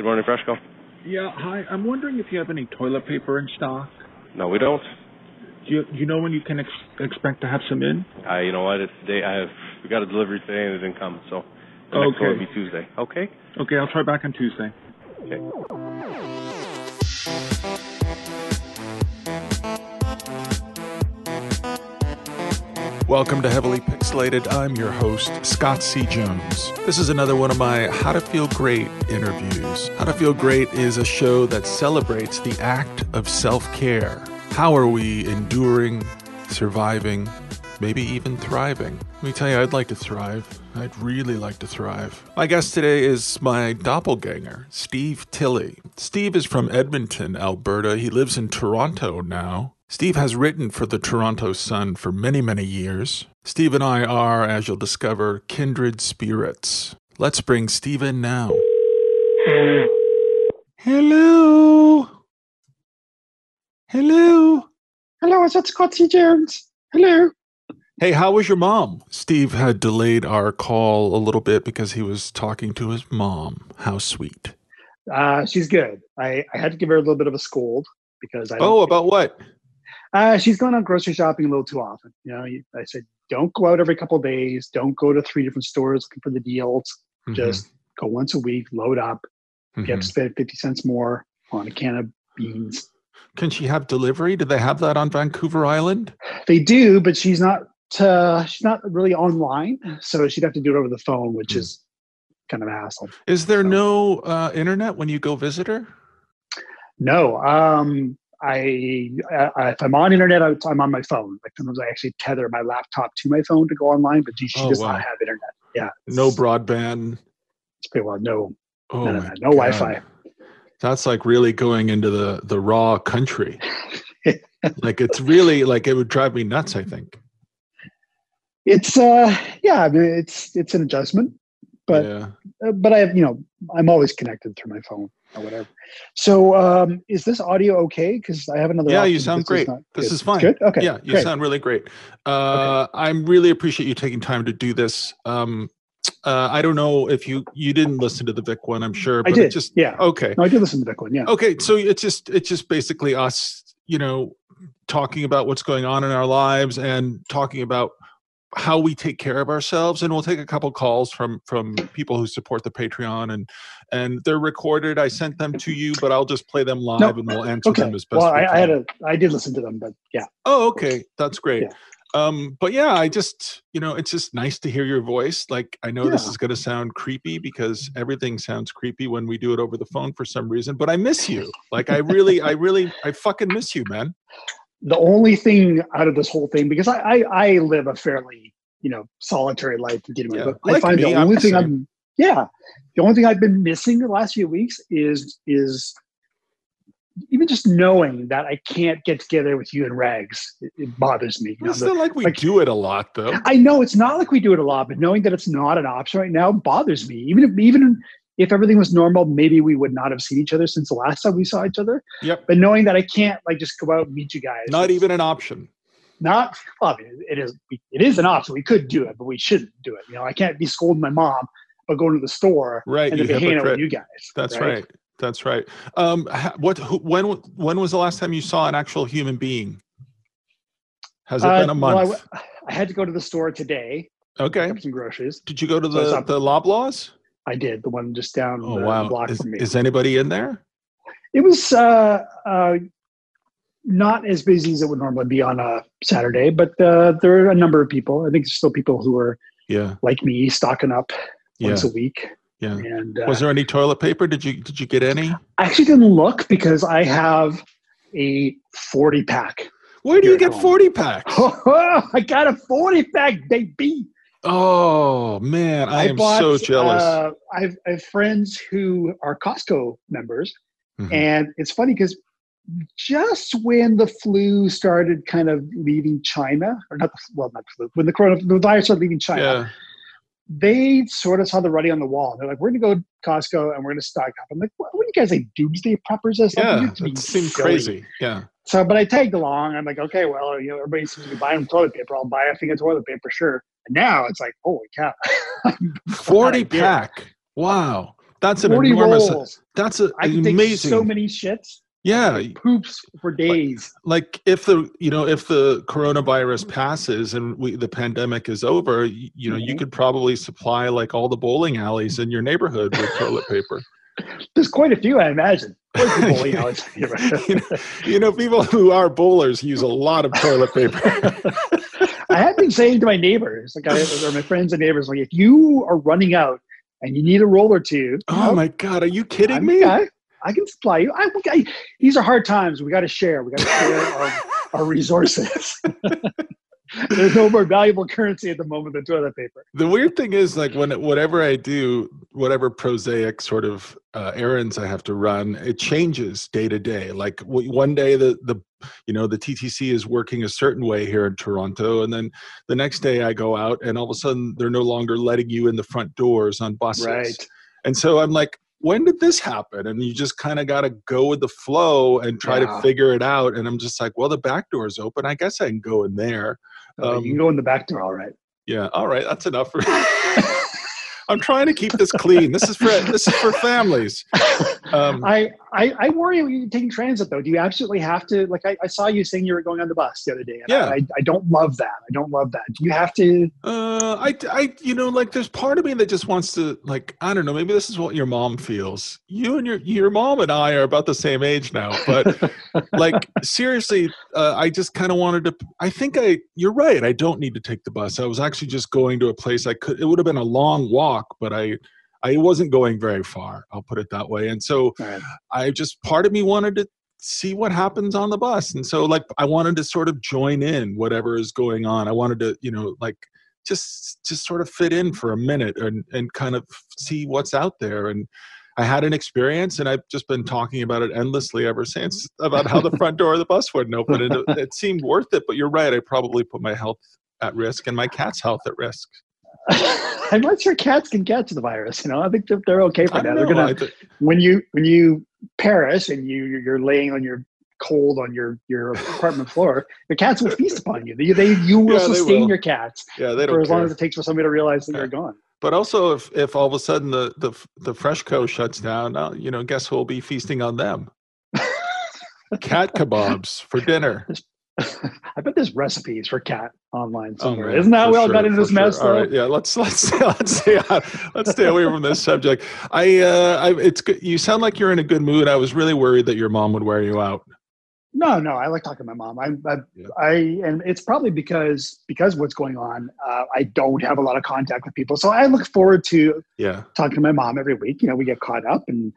Good morning, Freshco. Yeah, hi. I'm wondering if you have any toilet paper in stock. No, we don't. Do you, do you know when you can ex- expect to have some in? I, you know what? It's today. I have we got a delivery today and it didn't come, so the next one will be Tuesday. Okay. Okay, I'll try back on Tuesday. Okay. Welcome to Heavily Pixelated. I'm your host, Scott C. Jones. This is another one of my How to Feel Great interviews. How to Feel Great is a show that celebrates the act of self care. How are we enduring, surviving, maybe even thriving? Let me tell you, I'd like to thrive. I'd really like to thrive. My guest today is my doppelganger, Steve Tilley. Steve is from Edmonton, Alberta. He lives in Toronto now. Steve has written for the Toronto Sun for many, many years. Steve and I are, as you'll discover, kindred spirits. Let's bring Steve in now. Hello. Hello. Hello, is that Scotty Jones? Hello. Hey, how was your mom? Steve had delayed our call a little bit because he was talking to his mom. How sweet. Uh, she's good. I, I had to give her a little bit of a scold because I. Oh, about what? Uh, she's going out grocery shopping a little too often. You know, I said, don't go out every couple of days. Don't go to three different stores looking for the deals. Mm-hmm. Just go once a week, load up, Mhm, get spend 50 cents more on a can of beans. Can she have delivery? Do they have that on Vancouver Island? They do, but she's not. Uh, she's not really online, so she'd have to do it over the phone, which Hmm. is kind of a hassle. Is there So- no uh, internet when you go visit her? No, um, I, I if I'm on internet, I'm on my phone. Like sometimes I actually tether my laptop to my phone to go online, but she, Oh, does wow. not have internet. Yeah, No broadband. It's pretty well no, Oh, no, no, no, no God. Wi-Fi. That's like really going into the the raw country. like it's really like it would drive me nuts. I think. It's uh, yeah, I mean it's it's an adjustment, but yeah. uh, but I have you know I'm always connected through my phone or whatever. So um, is this audio okay? Because I have another. Yeah, you sound is great. This is fine. Good. Okay. Yeah, you great. sound really great. Uh, I really appreciate you taking time to do this. Um, uh, I don't know if you you didn't listen to the Vic one. I'm sure, I but did. it just yeah. okay. No, I did listen to Vic one. Yeah. Okay, so it's just it's just basically us, you know, talking about what's going on in our lives and talking about how we take care of ourselves and we'll take a couple calls from from people who support the patreon and and they're recorded i sent them to you but i'll just play them live No. and we'll answer Okay. them as best Well, we I. I had a I did listen to them, but yeah. oh okay that's great Yeah. um but yeah i just you know it's just nice to hear your voice like i know this is going to sound creepy because everything sounds creepy when we do it over the phone for some reason but i miss you like i really i really i fucking miss you man the only thing out of this whole thing because I I, I live a fairly you know solitary life begin Yeah, but like I find me, the I'm only thing same. I'm yeah the only thing I've been missing the last few weeks is is even just knowing that I can't get together with you and Rags it, it bothers me. know, it's the- not like we like- do it a lot though I know it's not like we do it a lot, but knowing that it's not an option right now bothers me. Even if even if everything was normal, maybe we would not have seen each other since the last time we saw each other. Yep. But knowing that I can't like just go out and meet you guys, not even an option not well, I mean, it is it is an option. We could do it, but we shouldn't do it. You know, I can't be scolding my mom but going to the store right and you then be hanging out with you guys. that's right. that's right um what who, when when was the last time you saw an actual human being has it Uh, been a well, I month had to go to the store today. okay some groceries. did you go to the saw- the Loblaws I did the one just down oh the wow block is, from me. is anybody in there it was uh, uh, not as busy as it would normally be on a Saturday, but uh, there are a number of people. I think there's still people who are yeah like me, stocking up yeah once a week. yeah And uh, was there any toilet paper did you did you get any I actually didn't look because I have a 40 pack. where do you get home. 40 packs I got a 40 pack, baby. oh man i, am so jealous Uh, I, have, I have friends who are Costco members, Mhm. and it's funny because just when the flu started kind of leaving China, or not the well, not the flu, when the coronavirus started leaving China, yeah they sort of saw the writing on the wall. They're like, "We're going to go to Costco and we're going to stock up." I'm like, "What, what are you guys like doomsday preppers or something?" yeah it seemed silly." crazy yeah So, but I tagged along. I'm like, okay, well, you know, everybody seems to be buying toilet paper. I'll buy a thing of toilet paper, sure. And now it's like, holy cow, 40 I get it. pack wow That's an 40 enormous. rolls. That's a, I can amazing. so many shits. Yeah, Poops for days. like if the you know if the coronavirus passes and we the pandemic is over, you, you know you Mhm. could probably supply like all the bowling alleys in your neighborhood with toilet paper. There's quite a few, I imagine. Quite a few bowling alleys. you, know, you know, people who are bowlers use a lot of toilet paper. I have been saying to my neighbors, like I, or my friends and neighbors, like if you are running out and you need a roll or two, oh my god, are you kidding I'm me? The guy. I can supply you. I, I, these are hard times. We got to share. We got to share our, our resources. There's no more valuable currency at the moment than toilet paper. The weird thing is, like, when whatever I do, whatever prosaic sort of uh, errands I have to run, it changes day to day. Like w- one day, the the you know the TTC is working a certain way here in Toronto, and then the next day I go out, and all of a sudden they're no longer letting you in the front doors on buses. Right. And so I'm like, when did this happen? And you just kind of got to go with the flow and try Yeah. to figure it out. And I'm just like, well, the back door's open. I guess I can go in there. Um, you can go in the back door, all right. Yeah. All right. That's enough for. I'm trying to keep this clean. This is for this is for families. Um, I, I, I worry when you're taking transit though. Do you absolutely have to? Like I, I saw you saying you were going on the bus the other day. And Yeah. I, I don't love that. I don't love that. Do you have to? Uh, I, I, you know, like there's part of me that just wants to, like, I don't know, maybe this is what your mom feels. You and your, your mom and I are about the same age now, but like, seriously, uh, I just kind of wanted to, I think I, you're right. I don't need to take the bus. I was actually just going to a place I could, it would have been a long walk, but I, I wasn't going very far. I'll put it that way. And so right. I just, part of me wanted to see what happens on the bus. And so, like, I wanted to sort of join in whatever is going on. I wanted to, you know, like, just just sort of fit in for a minute and and kind of see what's out there and I had an experience and I've just been talking about it endlessly ever since about how the front door of the bus wouldn't open and it, it seemed worth it but you're right I probably put my health at risk and my cat's health at risk. I'm not sure cats can catch the virus. You know, I think they're, they're okay for that. don't They're gonna th- when you when you perish and you you're laying on your cold on your your apartment floor, the cats will feast upon you. They, they you will Yeah, sustain will. your cats yeah, they for don't as long as it takes for somebody to realize that Yeah. you're gone. But also, if if all of a sudden the the the FreshCo shuts down, now you know, guess who will be feasting on them? Cat kebabs for dinner. I bet there's recipes for cat online Oh, somewhere. man, Isn't that we all sure, got into this mess sure. All right, yeah, let's let's let's stay let's stay away from this subject. I uh, I it's good. You sound like you're in a good mood. I was really worried that your mom would wear you out. No, no, I like talking to my mom. I, I, Yeah. I, and it's probably because because what's going on. Uh, I don't have a lot of contact with people, so I look forward to Yeah, talking to my mom every week. You know, we get caught up, and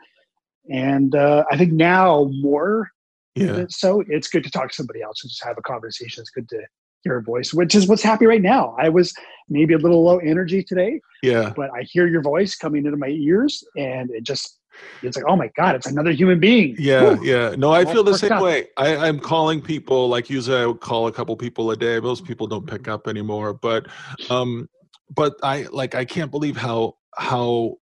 and uh, I think now more yeah, so it's good to talk to somebody else and just have a conversation. It's good to hear a voice, which is what's happy right now. I was maybe a little low energy today, yeah. but I hear your voice coming into my ears, and it just it's like, oh my god, it's another human being. Yeah, Whew. yeah. No, I feel the same up. way. I, I'm calling people like usually I would call a couple people a day. Most people don't pick up anymore. But um but I like I can't believe how how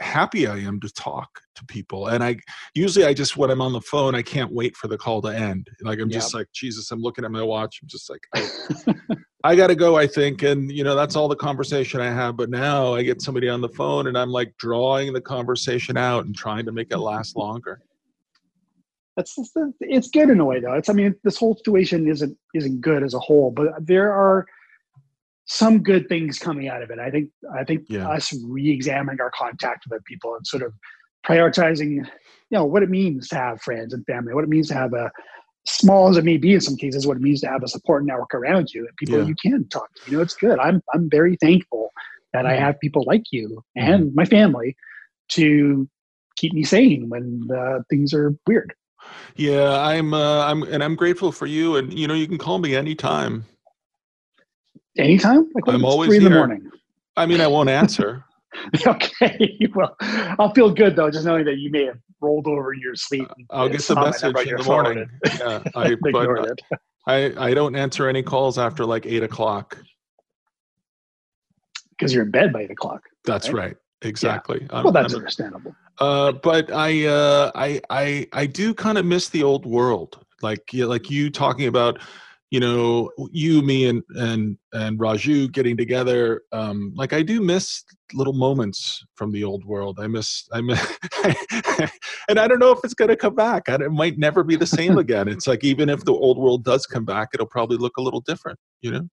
happy I am to talk to people. And I usually I just when I'm on the phone, I can't wait for the call to end. Like I'm just like, Jesus, I'm looking at my watch. I'm just like I, I gotta go, I think. And you know, that's all the conversation I have. But now I get somebody on the phone and I'm like drawing the conversation out and trying to make it last longer. That's, that's it's good in a way though. It's I mean this whole situation isn't isn't good as a whole, but there are some good things coming out of it. I think I think Yeah. us re-examining our contact with other people and sort of prioritizing, you know, what it means to have friends and family, what it means to have a small as it may be in some cases, what it means to have a support network around you and people Yeah. you can talk to. You know, it's good. I'm I'm very thankful that I have people like you Mm-hmm. and my family to keep me sane when uh, things are weird. Yeah, I'm uh, I'm and I'm grateful for you and you know you can call me anytime. Anytime? Like I'm it's always three in the morning. I mean I won't answer. okay. Well, I'll feel good though, just knowing that you may have rolled over in your sleep. I'll get the message in the morning. Yeah, I but. I I don't answer any calls after like eight o'clock. Because you're in bed by eight o'clock. That's Right. right. Exactly. I'm- Well, that's I'm- understandable. uh, but I, uh, I, I, I do kind of miss the old world. Like, yeah, like you talking about, you know, you, me, and and and Raju getting together. Um, like I do miss little moments from the old world. I miss, I miss, and I don't know if it's going to come back. it might never be the same again. It's like even if the old world does come back, it'll probably look a little different. You know.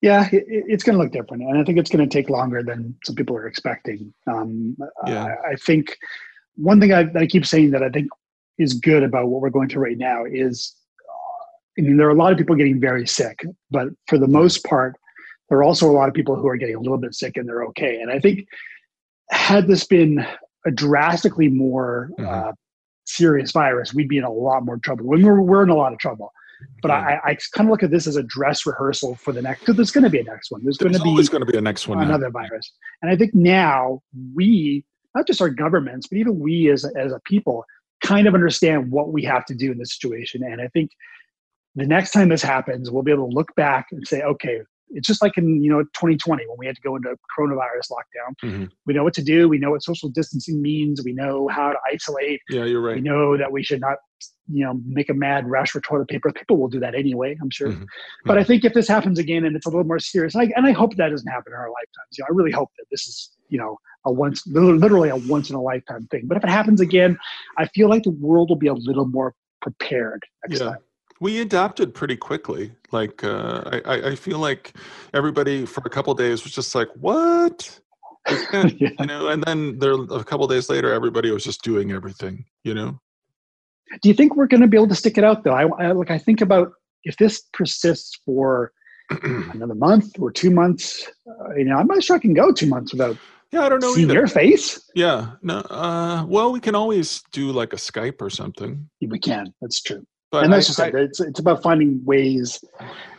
Yeah, it, it's going to look different, and I think it's going to take longer than some people are expecting. Um, yeah. I, I, think one thing I, I keep saying that I think is good about what we're going through right now is I mean, there are a lot of people getting very sick, but for the most part, there are also a lot of people who are getting a little bit sick and they're okay. And I think had this been a drastically more mm-hmm. uh, serious virus, we'd be in a lot more trouble. We're, we're in a lot of trouble. But yeah. I, I kind of look at this as a dress rehearsal for the next. Because there's going to be a next one. There's, there's going to be always going to be a next one. Another now. virus, and I think now we, not just our governments, but even we as as a people, kind of understand what we have to do in this situation. And I think the next time this happens, we'll be able to look back and say, okay, it's just like in you know 2020 when we had to go into coronavirus lockdown. Mm-hmm. We know what to do. We know what social distancing means. We know how to isolate. Yeah, you're right. We know that we should not you know make a mad rush for toilet paper. People will do that anyway, I'm sure. Mm-hmm. But mm-hmm. I think if this happens again and it's a little more serious, and I, and I hope that doesn't happen in our lifetimes. You know, I really hope that this is you know a once literally a once in a lifetime thing. But if it happens again, I feel like the world will be a little more prepared next yeah. time we adapted pretty quickly. Like uh, I, I feel like everybody for a couple days was just like, "What?" yeah. You know, and then there a couple days later, everybody was just doing everything. You know. Do you think we're going to be able to stick it out though? I, I like I think about if this persists for another month or two months. Uh, you know, I'm not sure I can go two months without. Yeah, I don't know seeing either. your face. Yeah, no. Uh, well, we can always do like a Skype or something. We can. That's true. But and that's I, just I, it. It's it's about finding ways,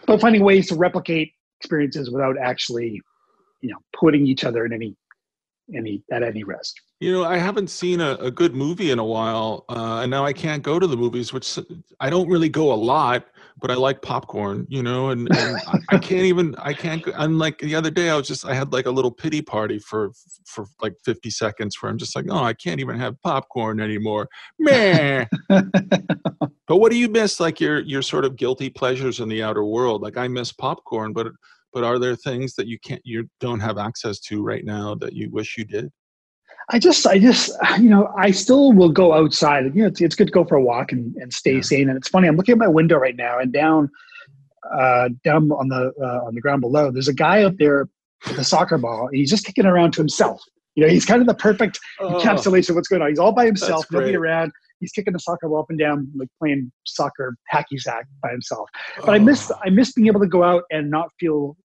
about finding ways to replicate experiences without actually, you know, putting each other in any any at any risk. You know, I haven't seen a, a good movie in a while, uh, and now I can't go to the movies, which I don't really go a lot, but I like popcorn. You know, and, and I can't even I can't. I'm like the other day, I was just I had like a little pity party for for like 50 seconds, where I'm just like, oh, I can't even have popcorn anymore. Meh. but what do you miss? Like your your sort of guilty pleasures in the outer world. Like I miss popcorn, but but are there things that you can't you don't have access to right now that you wish you did? I just, I just, you know, I still will go outside. You know, it's, it's good to go for a walk and, and stay yeah. sane. And it's funny, I'm looking at my window right now, and down, uh, down on the uh, on the ground below, there's a guy up there with a soccer ball. he's just kicking around to himself. You know, he's kind of the perfect oh, encapsulation of what's going on. He's all by himself, nobody around. He's kicking the soccer ball up and down, like playing soccer hacky sack by himself. But oh. I miss, I miss being able to go out and not feel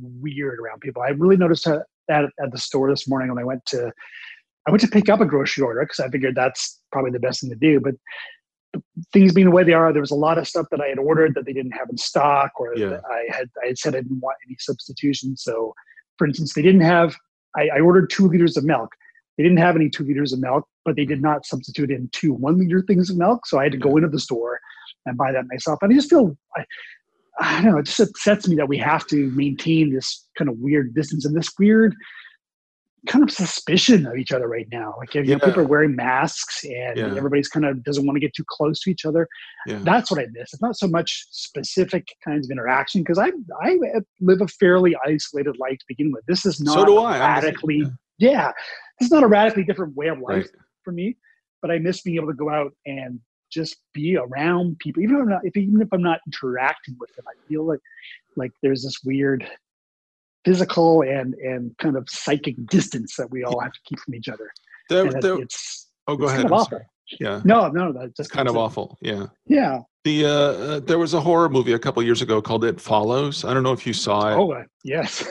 weird around people. I really noticed that at, at the store this morning when I went to I went to pick up a grocery order because I figured that's probably the best thing to do. But things being the way they are, there was a lot of stuff that I had ordered that they didn't have in stock, or yeah. I had I had said I didn't want any substitution. So, for instance, they didn't have. I, I, ordered two liters of milk. They didn't have any two liters of milk, but they did not substitute in two one liter things of milk. So I had to go into the store and buy that myself. And I just feel. I, I don't know. It just upsets me that we have to maintain this kind of weird distance and this weird kind of suspicion of each other right now. Like you know, yeah. people are wearing masks and yeah. everybody's kind of doesn't want to get too close to each other. Yeah. That's what I miss. It's not so much specific kinds of interaction because I I eh, live a fairly isolated life to begin with. This is not so do I. radically yeah. This is not a radically different way of life right. for me. But I miss being able to go out and just be around people, even if I'm not, if even if I'm not interacting with them. I feel like like there's this weird physical and and kind of psychic distance that we all have to keep from each other. There, there, it's oh, go it's ahead. Kind of awful. Yeah. No, no, that's just kind of awful. Yeah. Yeah. The uh, uh, there was a horror movie a couple years ago called It Follows. I don't know if you saw it. Oh, uh, yes.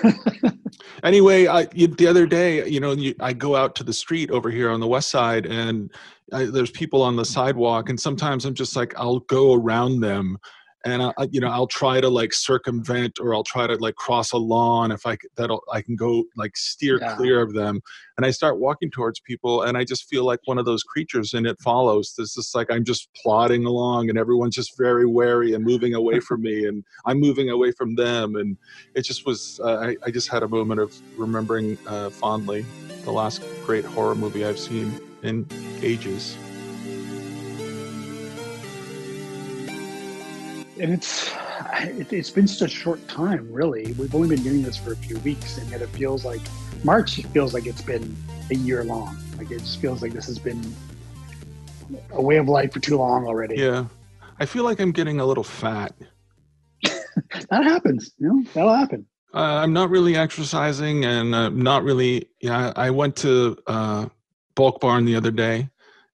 anyway, I, you, the other day, you know, you, I go out to the street over here on the west side, and I, there's people on the sidewalk, and sometimes I'm just like, I'll go around them and I, you know I'll try to like circumvent or I'll try to like cross a lawn if I that'll I can go like steer yeah. clear of them and I start walking towards people and I just feel like one of those creatures and it follows this is like I'm just plodding along and everyone's just very wary and moving away from me and I'm moving away from them and it just was uh, I, I just had a moment of remembering uh, fondly the last great horror movie I've seen in ages. And it's it, it's been such a short time, really. We've only been doing this for a few weeks, and yet it feels like March feels like it's been a year long. Like it just feels like this has been a way of life for too long already. Yeah. I feel like I'm getting a little fat. that happens. You know, that'll happen. Uh, I'm not really exercising and uh, not really. Yeah, I went to uh, Bulk Barn the other day,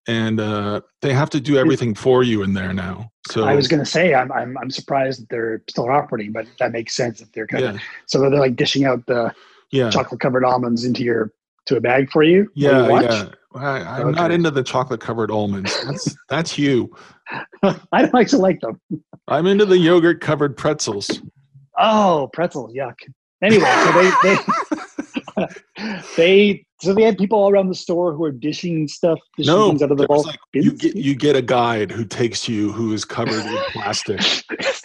and uh, they have to do everything for you in there now. So I was going to say I'm, I'm I'm surprised that they're still operating, but that makes sense if they're kind of yeah, so they're like dishing out the yeah, chocolate covered almonds into your to a bag for you. yeah, you yeah. I, I'm not into the chocolate covered almonds. That's that's you. I don't actually like them. I'm into the yogurt covered pretzels. Oh, pretzels, yuck. Anyway, so they they they so they had people all around the store who are dishing stuff, dishing No, things out of the like you get you get a guide who takes you who is covered with plastic.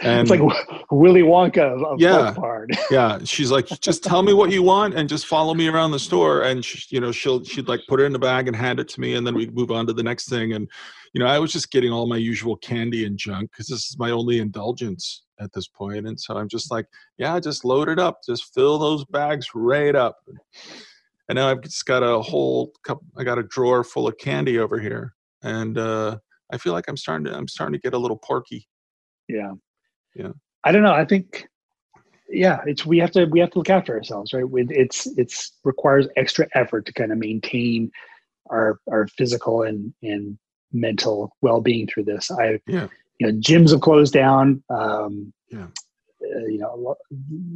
and- it's like Willy Wonka of, of Yeah. Yeah, she's like, just tell me what you want and just follow me around the store. And she, you know, she'll she'd like put it in the bag and hand it to me, and then we'd move on to the next thing. And you know, I was just getting all my usual candy and junk because this is my only indulgence at this point. And so I'm just like, yeah, just load it up, just fill those bags right up. And now I've just got a whole cup. I got a drawer full of candy over here, and uh, I feel like I'm starting to I'm starting to get a little porky. Yeah. Yeah. I don't know. I think yeah, it's we have to we have to look after ourselves, right? With it's it's requires extra effort to kind of maintain our our physical and and mental well being through this. I Yeah. You know gyms have closed down. Um, Yeah. uh, you know,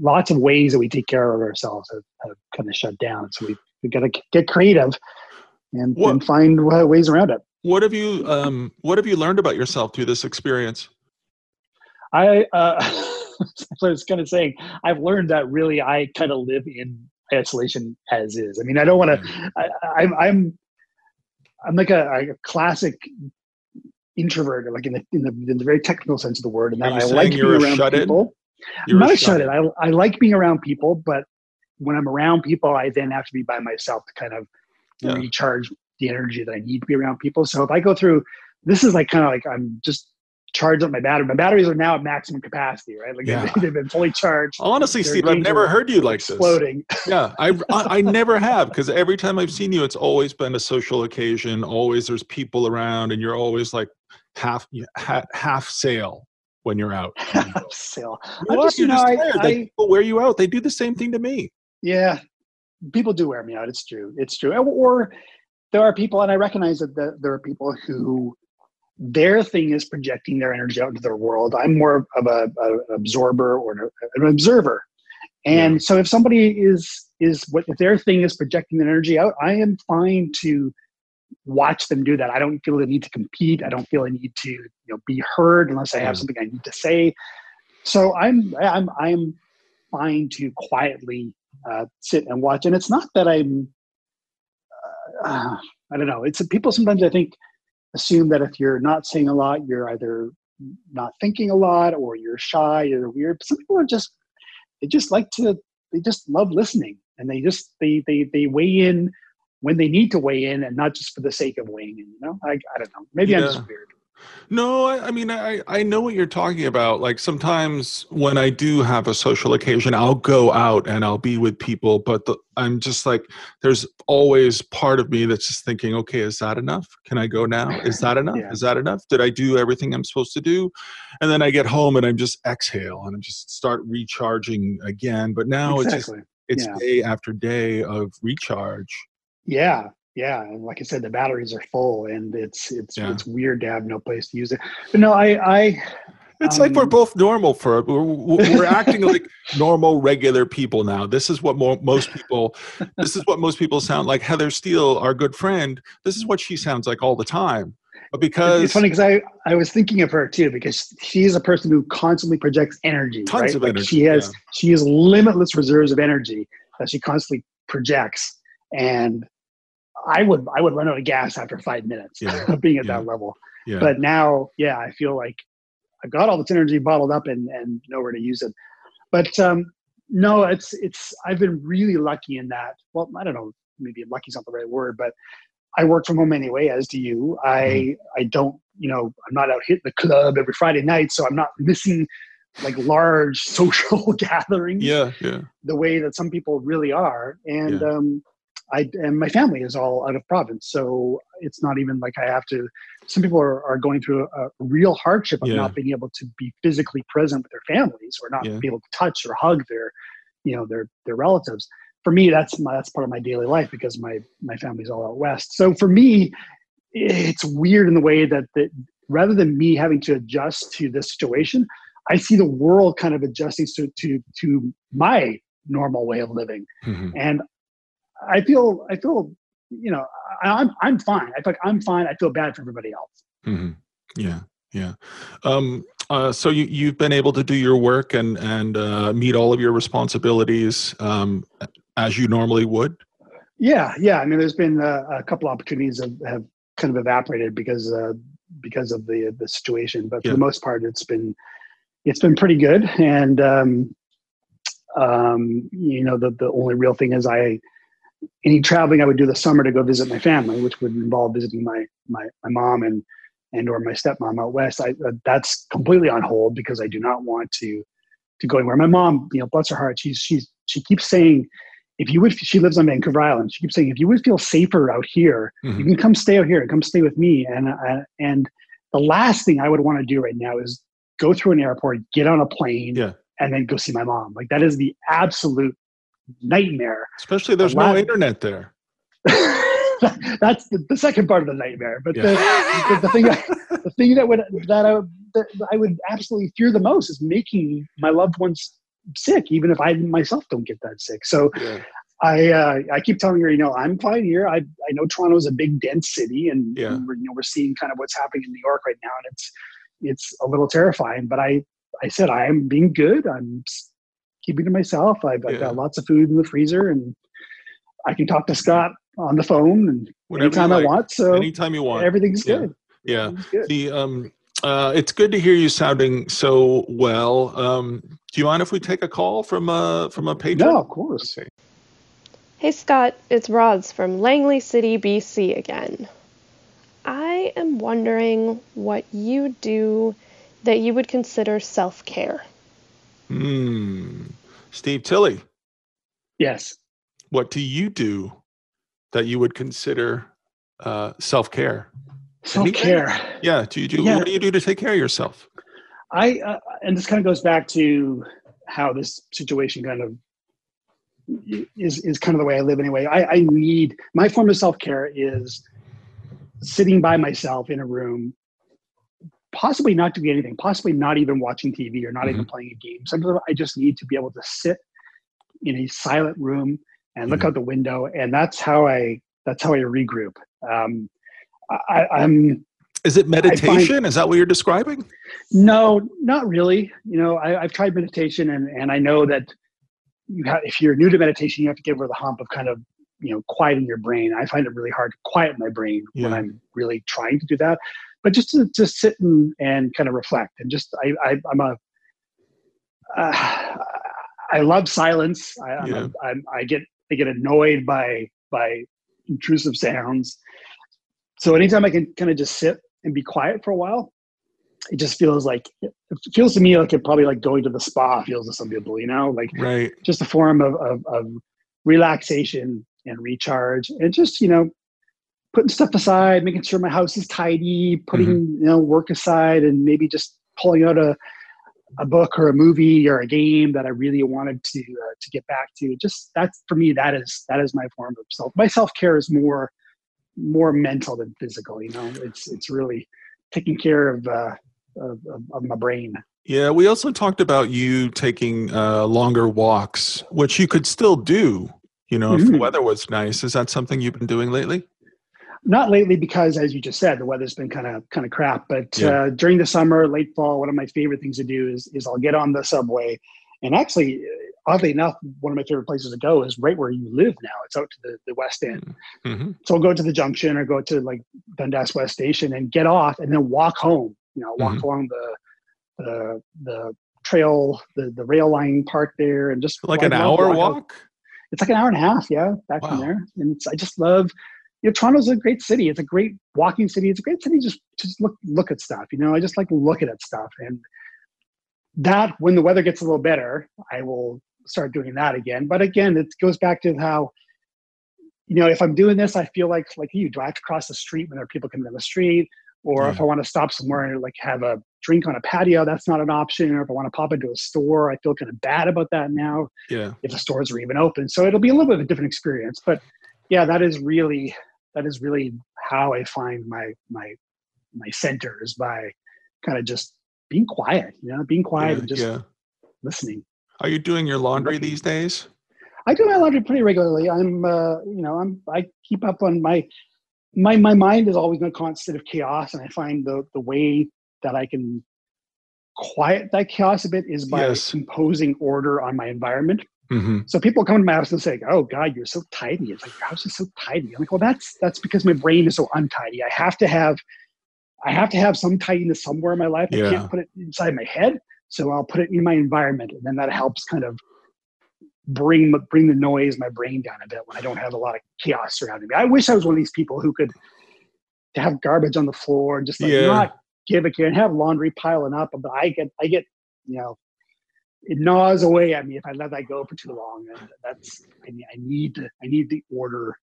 lots of ways that we take care of ourselves have, have kind of shut down. So we we got to get creative and, What- and find ways around it. What have you um, What have you learned about yourself through this experience? I uh, I was kind of saying I've learned that really I kind of live in isolation as is. I mean, I don't want to. I, I'm I'm I'm like a, a classic introvert, like in the, in the in the very technical sense of the word, and that I like being around people. I'm not a shut in. I I like being around people, but when I'm around people, I then have to be by myself to kind of Yeah. recharge the energy that I need to be around people. So if I go through, this is like kind of like I'm just charged up my battery. My batteries are now at maximum capacity, right? Like Yeah. they've, they've been fully charged, Honestly, They're Steve, I've never heard you like this. exploding. Yeah, I, I I never have because every time I've seen you, it's always been a social occasion. Always there's people around, and you're always like half half, half sail when you're out. so You I'm are, just, you know, just I. I, people wear you out. They do the same thing to me. yeah, people do wear me out. It's true. It's true. Or there are people, and I recognize that the, there are people who their thing is projecting their energy out into their world. I'm more of a, a an absorber or an, observer. And Yeah. so if somebody is is what if their thing is projecting their energy out, I am fine to watch them do that. I don't feel the need to compete. I don't feel a need to you know be heard unless I have Yeah. something I need to say. So I'm I'm I'm fine to quietly uh, sit and watch. And it's not that I'm uh, I don't know. It's people sometimes I think assume that if you're not saying a lot, you're either not thinking a lot or you're shy, you're weird. Some people are just they just like to they just love listening and they just they they they weigh in when they need to weigh in and not just for the sake of weighing in. You know, I I don't know. Maybe I'm just weird. No, I, I mean I I know what you're talking about. Like sometimes when I do have a social occasion, I'll go out and I'll be with people, but the, I'm just like there's always part of me that's just thinking, okay, is that enough? Can I go now? Is that enough? Yeah. Is that enough? Did I do everything I'm supposed to do? And then I get home and I'm just exhale and I just start recharging again. But now it's just it's Yeah. day after day of recharge. Yeah, yeah, and like I said, the batteries are full, and it's it's Yeah. it's weird to have no place to use it. But no, I I It's like we're Um, both normal for we're, we're acting like normal, regular people now. This is what mo- most people. This is what most people sound like. Heather Steele, our good friend. This is what she sounds like all the time. But because it's funny because I I was thinking of her too because she's a person who constantly projects energy. Tons right? of like energy, She has yeah. she has limitless reserves of energy that she constantly projects, and I would I would run out of gas after five minutes Yeah, of being at yeah. that level. yeah, But now, yeah, I feel like I've got all this energy bottled up and and nowhere to use it. But um, no, it's it's I've been really lucky in that. Well, I don't know, maybe lucky's not the right word, but I work from home anyway, as do you. I I don't, you know, I'm not out hitting the club every Friday night, so I'm not missing like large social gatherings Yeah, yeah. the way that some people really are and um i and my family is all out of province so it's not even like i have to some people are, are going through a, a real hardship of Yeah. not being able to be physically present with their families or not Yeah. be able to touch or hug their you know their their relatives for me that's my that's part of my daily life because my my family's all out west so for me it's weird in the way that that rather than me having to adjust to this situation i see the world kind of adjusting to to to my normal way of living Mhm. and I feel I feel you know I, I'm I'm fine. I feel like I'm fine. I feel bad for everybody else. hmm Yeah, yeah. Um, uh, so you you've been able to do your work and and uh, meet all of your responsibilities um, as you normally would. Yeah, yeah. I mean, there's been uh, a couple opportunities that have kind of evaporated because uh, because of the the situation, but for Yeah. the most part, it's been it's been pretty good. And um, um, you know, the the only real thing is I any traveling I would do the summer to go visit my family, which would involve visiting my my my mom and and or my stepmom out west. I uh, that's completely on hold because I do not want to to go anywhere. My mom, you know, bless her heart, she's she's she keeps saying if you would she lives on Vancouver Island. She keeps saying if you would feel safer out here, you Mhm. can come stay out here and come stay with me. And uh, and the last thing I would want to do right now is go through an airport, get on a plane, Yeah. and then go see my mom. Like that is the absolute nightmare. Especially there's no internet there. That's the, the second part of the nightmare. But Yeah. the, the, the thing the thing that would that I would, that I would absolutely fear the most is making my loved ones sick, even if I myself don't get that sick. So Yeah. I uh, I keep telling her, you know, I'm fine here. I I know Toronto is a big dense city, and Yeah. we're, you know we're seeing kind of what's happening in New York right now, and it's it's a little terrifying. But I I said I am being good. I'm keeping to myself. I've, I've Yeah. got lots of food in the freezer, and I can talk to Scott on the phone and Whenever you anytime I want. So Anytime you want. everything's Yeah. good. Yeah. Everything's good. The um, uh, it's good to hear you sounding so well. Um, do you mind if we take a call from a from a patron? No, of course. Okay. Hey Scott, it's Roz from Langley City, BC again. I am wondering what you do that you would consider self care. Hmm. Steve Tilley, Yes. what do you do that you would consider uh, self care? Self care. Yeah. Do you do? Yeah. What do you do to take care of yourself? I uh, and this kind of goes back to how this situation kind of is is kind of the way I live anyway. I, I need my form of self care is sitting by myself in a room, possibly not doing anything, possibly not even watching TV or not even playing a game. Sometimes I just need to be able to sit in a silent room and look Mhm. out the window, and that's how I that's how I regroup. Um, I, I'm Is it meditation? Is that what you're describing? no, not really. You know, I, I've tried meditation, and and I know that you have, if you're new to meditation, you have to get over the hump of kind of you know quieting your brain. I find it really hard to quiet my brain when I'm really trying to do that. But just to just sit and, and kind of reflect, and just I, I I'm a uh, I love silence. I, I'm Yeah. a, I'm, I get I get annoyed by by intrusive sounds. So anytime I can kind of just sit and be quiet for a while, it just feels like it feels to me like it probably like going to the spa feels to some people, you know, like Right. just a form of, of, of relaxation and recharge and just, you know, putting stuff aside, making sure my house is tidy, putting, Mm-hmm. you know, work aside and maybe just pulling out a, a book or a movie or a game that I really wanted to, uh, to get back to. Just that's for me, that is, that is my form of self. My self-care is more, more mental than physical, you know, it's, it's really taking care of, uh, of, of, my brain. Yeah, we also talked about you taking uh, longer walks, which you could still do, you know, if the Mhm. weather was nice. Is that something you've been doing lately? Not lately because, as you just said, the weather's been kind of kind of crap. But Yeah. uh, during the summer, late fall, one of my favorite things to do is is I'll get on the subway, and actually, uh, oddly enough, one of my favorite places to go is right where you live now. It's out to the, the west end. hmm So I'll go to the junction or go to like Dundas West Station and get off, and then walk home. You know, walk Mhm. along the the the trail, the the rail line part there, and just Like an hour walk walk? it's like an hour and a half, yeah, back Wow. from there. And it's I just love you know, Toronto's a great city. It's a great walking city. It's a great city just just look look at stuff. You know, I just like looking at stuff. And that when the weather gets a little better, I will start doing that again. But again, it goes back to how, you know, if I'm doing this, I feel like like you. Do I have to cross the street when there are people coming down the street? Or Yeah. if I want to stop somewhere and like have a drink on a patio, that's not an option. Or if I want to pop into a store, I feel kind of bad about that now Yeah. if the stores are even open. So it'll be a little bit of a different experience. But yeah, that is really that is really how I find my my my center is by kind of just being quiet, you know, being quiet yeah, and just yeah. listening. Are you doing your laundry these days? I do my laundry pretty regularly. I'm, uh, you know, I'm, I keep up on my, my, my mind is always in a constant of chaos, and I find the the way that I can quiet that chaos a bit is by Yes. imposing order on my environment. Mm-hmm. So people come to my house and say, "Oh God, you're so tidy." It's like your house is so tidy. I'm like, well, that's that's because my brain is so untidy. I have to have, I have to have some tidiness somewhere in my life. I can't put it inside my head, so I'll put it in my environment, and then that helps kind of bring bring the noise, my brain down a bit when I don't have a lot of chaos surrounding me. I wish I was one of these people who could to have garbage on the floor and just like Yeah. not give a care and have laundry piling up. But I get, I get, you know, it gnaws away at me if I let that go for too long. And that's, I, need- I need, to, I need the order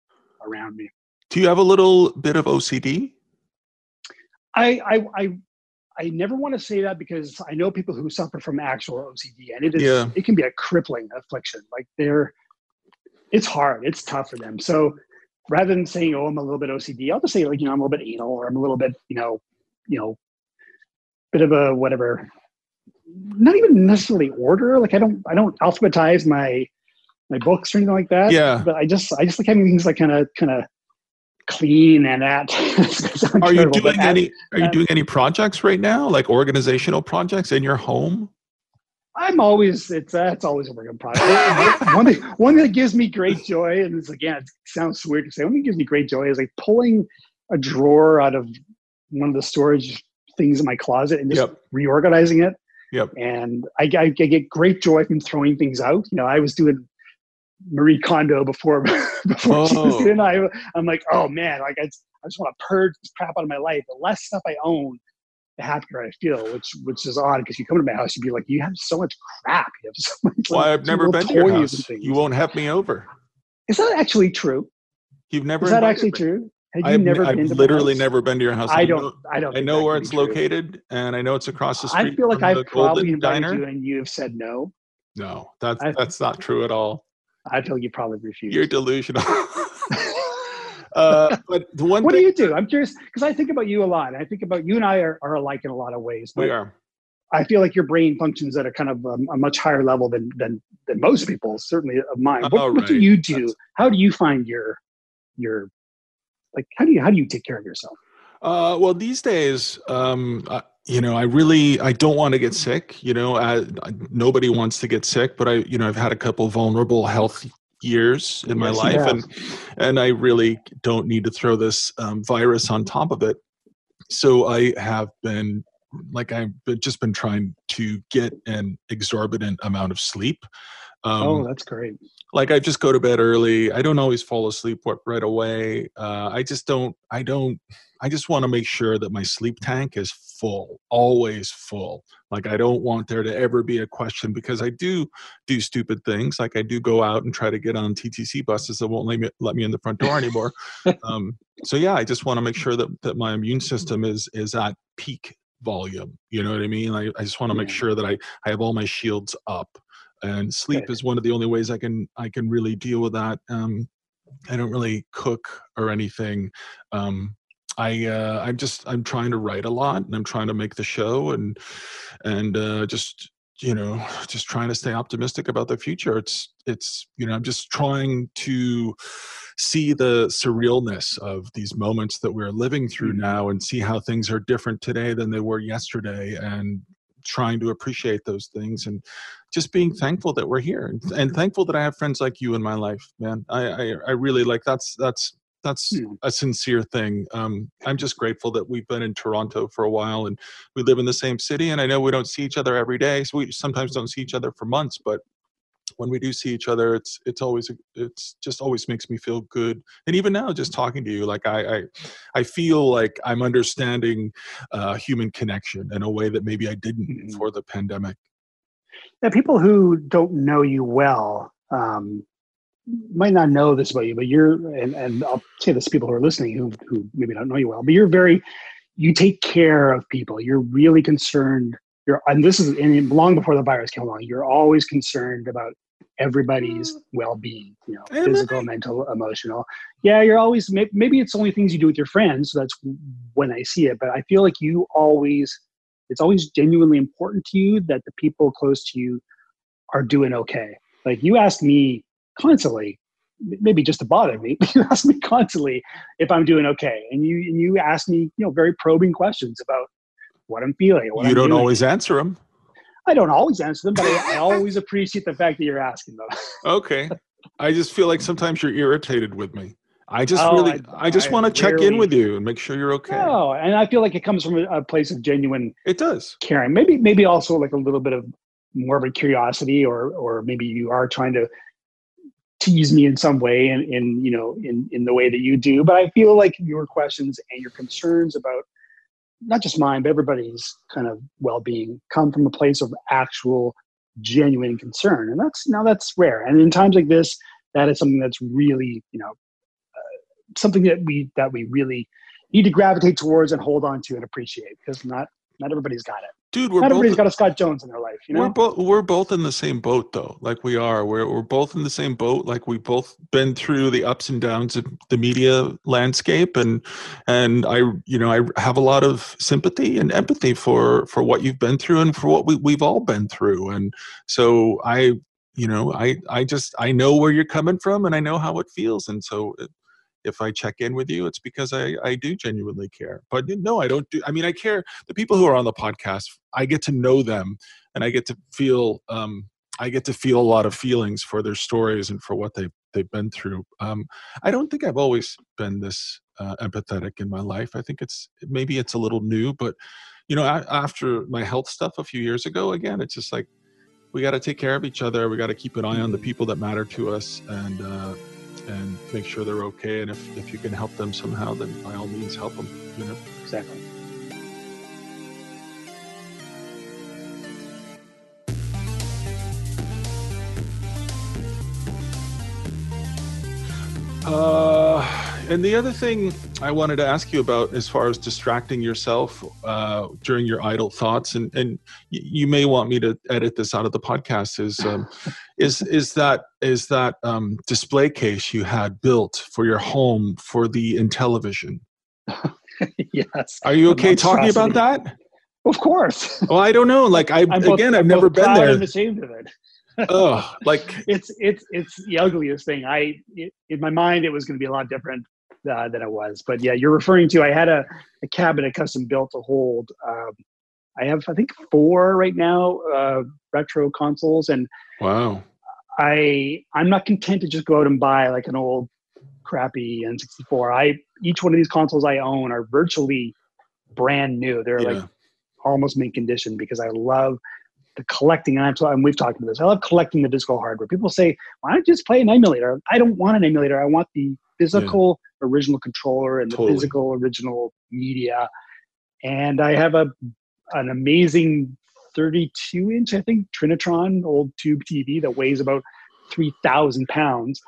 around me. Do you have a little bit of OCD? I, I, I, I never want to say that because I know people who suffer from actual OCD, and it is, Yeah. it can be a crippling affliction. Like they're, it's hard, it's tough for them. So rather than saying, "Oh, I'm a little bit OCD," I'll just say, like, you know, I'm a little bit anal, or I'm a little bit, you know, you know, bit of a whatever. Not even necessarily order. Like I don't, I don't alphabetize my my books or anything like that. Yeah. But I just, I just like having things like kind of, kind of clean and at. Are you doing any? Are you uh, doing any projects right now, like organizational projects in your home? I'm always it's uh, it's always a work in progress. one thing one thing that gives me great joy, and it's again it sounds weird to say. One thing that gives me great joy is like pulling a drawer out of one of the storage things in my closet and just Yep. reorganizing it. Yep. And I, I, I get great joy from throwing things out. You know, I was doing Marie Kondo before before she was Oh. in. I I'm like, oh man, like I just, I just want to purge this crap out of my life. The less stuff I own, the happier I feel. Which which is odd because you come to my house, you'd be like, you have so much crap. You have so much. Well, like, I've never been to your house. You won't have me over. Is that actually true? You've never. Is that actually me. true? You I've, never I've been to literally never been to your house. I don't. I don't. I know where it's true. located, and I know it's across the street. I feel like from I've probably invited Diner. you and you have said no. No, that's I- that's not true at all. I feel you probably refused. You're delusional. uh, but the one what do you do? I'm curious because I think about you a lot. I think about you and I are, are alike in a lot of ways. we are. I feel like your brain functions at a kind of um, a much higher level than than than most people, certainly of mine. What, Oh, what do you do? That's- How do you find your your like? How do you how do you take care of yourself? Uh, well, these days, um, I, you know, I really I don't want to get sick. You know, I, I, nobody wants to get sick, but I, you know, I've had a couple vulnerable health years in my Yes, life, and and I really don't need to throw this um, virus on top of it. So I have been like I've just been trying to get an exorbitant amount of sleep. Um, oh, that's great. Like I just go to bed early. I don't always fall asleep right away. Uh, I just don't. I don't. I just want to make sure that my sleep tank is full, always full. Like I don't want there to ever be a question because I do do stupid things. Like I do go out and try to get on TTC buses that won't let me let me in the front door anymore. um, so yeah, I just want to make sure that that my immune system is is at peak volume. You know what I mean? I, I just want to make sure that I I have all my shields up and sleep is one of the only ways I can I can really deal with that. Um, I don't really cook or anything. Um, I uh, I'm just I'm trying to write a lot and I'm trying to make the show and and uh, just you know just trying to stay optimistic about the future. It's it's you know I'm just trying to see the surrealness of these moments that we're living through Mhm. now and see how things are different today than they were yesterday and trying to appreciate those things and just being thankful that we're here and, and thankful that I have friends like you in my life, man. I, I, I really like that's that's that's Hmm. a sincere thing. Um, I'm just grateful that we've been in Toronto for a while and we live in the same city. And I know we don't see each other every day, so we sometimes don't see each other for months. But when we do see each other, it's it's always it's just always makes me feel good. And even now, just talking to you, like I I, I feel like I'm understanding uh, human connection in a way that maybe I didn't before the pandemic. Yeah, people who don't know you well um, might not know this about you, but you're, and, and I'll say this to people who are listening who, who maybe don't know you well, but you're very, you take care of people. You're really concerned. You're, and this is and long before the virus came along. You're always concerned about everybody's well-being. You know, Am physical, I? mental, emotional. Yeah, you're always. Maybe it's only things you do with your friends. So that's when I see it. But I feel like you always. It's always genuinely important to you that the people close to you are doing okay. Like you ask me constantly, maybe just to bother me, but you ask me constantly if I'm doing okay, and you and you ask me, you know, very probing questions about what I'm feeling. What you I'm don't doing. always answer them. I don't always answer them, but I, I always appreciate the fact that you're asking them. Okay. I just feel like sometimes you're irritated with me. I just Oh, really, I, I- just want to check in with you and make sure you're okay. No, and I feel like it comes from a, a place of genuine It does. caring. Maybe maybe also like a little bit of morbid curiosity, or or maybe you are trying to tease me in some way, in, in you know in in the way that you do. But I feel like your questions and your concerns about not just mine, but everybody's kind of well being come from a place of actual genuine concern, and that's now that's rare. And in times like this, that is something that's really you know something that we that we really need to gravitate towards and hold on to and appreciate because not not everybody's got it. Dude, we're not both everybody's got a Scott Jones in their life, you we're know. both we're both in the same boat though. Like we are. We're we're both in the same boat. Like we've both been through the ups and downs of the media landscape and and I you know, I have a lot of sympathy and empathy for for what you've been through and for what we we've all been through. And so I you know, I I just I know where you're coming from and I know how it feels and so it, if I check in with you, it's because I, I do genuinely care. But no, I don't do. I mean, I care. The people who are on the podcast, I get to know them, and I get to feel. Um, I get to feel a lot of feelings for their stories and for what they've they've been through. Um, I don't think I've always been this uh, empathetic in my life. I think it's maybe it's a little new, but you know, a- after my health stuff a few years ago, again, it's just like we got to take care of each other. We got to keep an eye on the people that matter to us, and uh, and make sure they're okay. And if, if you can help them somehow, then by all means help them. You know. Exactly. Uh, and the other thing I wanted to ask you about, as far as distracting yourself uh, during your idle thoughts, and and you may want me to edit this out of the podcast, is um, is is that is that um, display case you had built for your home for the Intellivision. yes. Are you okay talking about that? Of course. Well, I don't know. Like I I'm both- again, I've I'm never both been there. And ashamed of it. Oh, like It's it's it's the ugliest thing. I it, in my mind it was going to be a lot different uh, than it was. But yeah, you're referring to. I had a, a cabinet custom built to hold. Um, I have I think four right now uh, retro consoles, and wow. I I'm not content to just go out and buy like an old crappy N64. I each one of these consoles I own are virtually brand new. They're Yeah. like almost mint condition because I love the collecting. And, I'm, and we've talked about this. I love collecting the physical hardware. People say, "Why don't you just play an emulator?" I don't want an emulator. I want the physical original controller and the physical original media. And I have a an amazing 32 inch, I think, Trinitron old tube TV that weighs about 3,000 pounds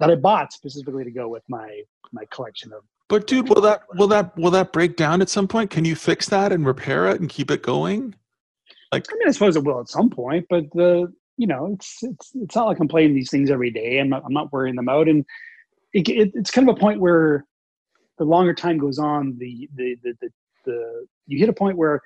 that I bought specifically to go with my my collection of. But dude, will that will that will that break down at some point? Can you fix that and repair it and keep it going? I mean, I suppose it will at some point, but the you know, it's it's it's not like I'm playing these things every day. I'm not, I'm not wearing them out, and it, it, it's kind of a point where the longer time goes on, the the the the, the you hit a point where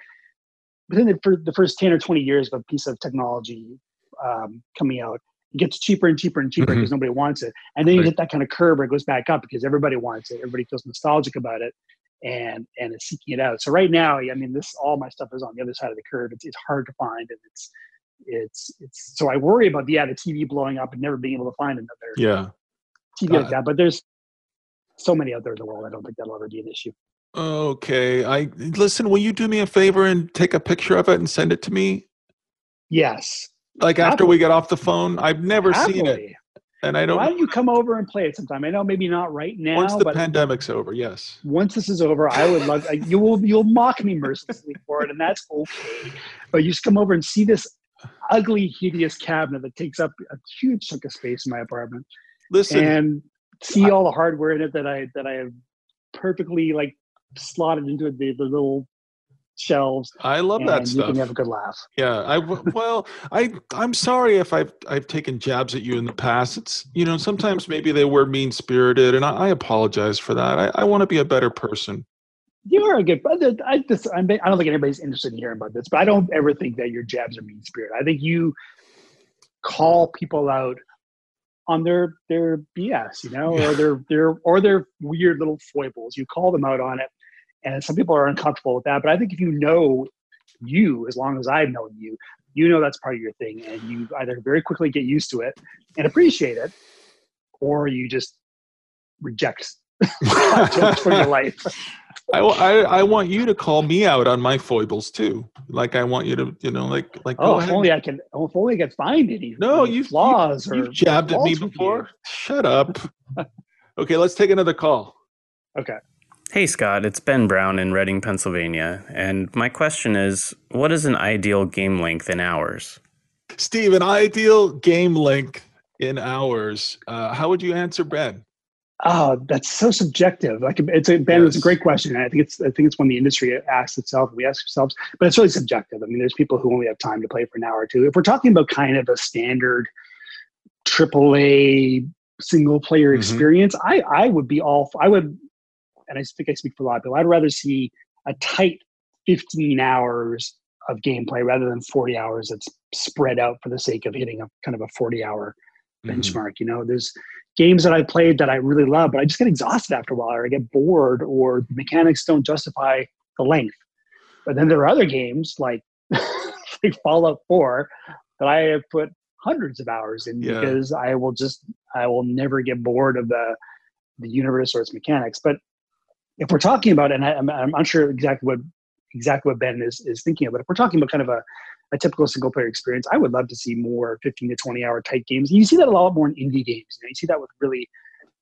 within the, for the first 10 or 20 years of a piece of technology um, coming out, it gets cheaper and cheaper and cheaper Mhm. because nobody wants it. And then you Right. hit that kind of curve where it goes back up because everybody wants it. Everybody feels nostalgic about it and and is seeking it out. So right now, I mean, this all my stuff is on the other side of the curve. It's, it's hard to find and it's it's it's so I worry about yeah the TV blowing up and never being able to find another Yeah. TV like Uh, that. But there's so many out there in the world. I don't think that'll ever be an issue. Okay. I listen. Will you do me a favor and take a picture of it and send it to me? Yes, Like after we get off the phone. I've never seen it. And I don't. Why don't you come over and play it sometime? I know maybe not right now, Once the pandemic's over, yes. once this is over, I would love. You will you'll mock me mercilessly for it, and that's okay. But you just come over and see this ugly, hideous cabinet that takes up a huge chunk of space in my apartment, Listen, and see all the hardware in it that I that I have perfectly like slotted into the, the little shelves. I love that you stuff. can have a good laugh. Yeah, I well, I I'm sorry if I've I've taken jabs at you in the past. It's you know sometimes maybe they were mean spirited, and I, I apologize for that. I, I want to be a better person. You are a good. I just I don't think anybody's interested in hearing about this, but I don't ever think that your jabs are mean spirited. I think you call people out on their their BS, you know, Yeah. or their their or their weird little foibles. You call them out on it, and some people are uncomfortable with that. But I think if you know you, as long as I've known you, you know that's part of your thing, and you either very quickly get used to it and appreciate it, or you just reject for your life. I, I I want you to call me out on my foibles too. Like I want you to you know like like Oh, if ahead. only I can. Oh, if only I can find any. No, any you've- flaws or You've jabbed at me before. Shut up. okay, let's take another call. Okay. Hey Scott, it's Ben Brown in Reading, Pennsylvania, and my question is what is an ideal game length in hours? Steve, an ideal game length in hours. Uh, how would you answer Ben? Oh, that's so subjective. Like it's a Ben, it's a great question. and I think it's I think it's one the industry asks itself, we ask ourselves, but it's really subjective. I mean, there's people who only have time to play for an hour or two. If we're talking about kind of a standard AAA single player Mhm. experience, I I would be all I would and I think I speak for a lot of people, I'd rather see a tight 15 hours of gameplay rather than 40 hours that's spread out for the sake of hitting a kind of a 40 hour Mm-hmm. benchmark. You know, there's games that I played that I really love, but I just get exhausted after a while, or I get bored, or the mechanics don't justify the length. But then there are other games like like Fallout 4 that I have put hundreds of hours in Yeah. because I will just I will never get bored of the the universe or its mechanics. But if we're talking about, and I, I'm, I'm unsure exactly what exactly what Ben is is thinking of, but if we're talking about kind of a a typical single player experience, I would love to see more 15 to 20 hour tight games. You see that a lot more in indie games. You, know, you see that with really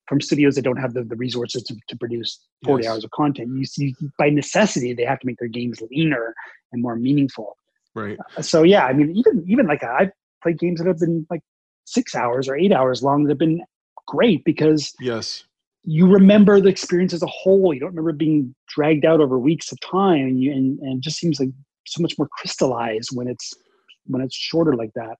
from studios that don't have the, the resources to, to produce 40 Yes. hours of content. You see, by necessity, they have to make their games leaner and more meaningful. Right. Uh, so yeah, I mean, even even like I've played games that have been like six hours or eight hours long that have been great because Yes. You remember the experience as a whole. You don't remember being dragged out over weeks of time, and you and, and it just seems like so much more crystallized when it's when it's shorter like that.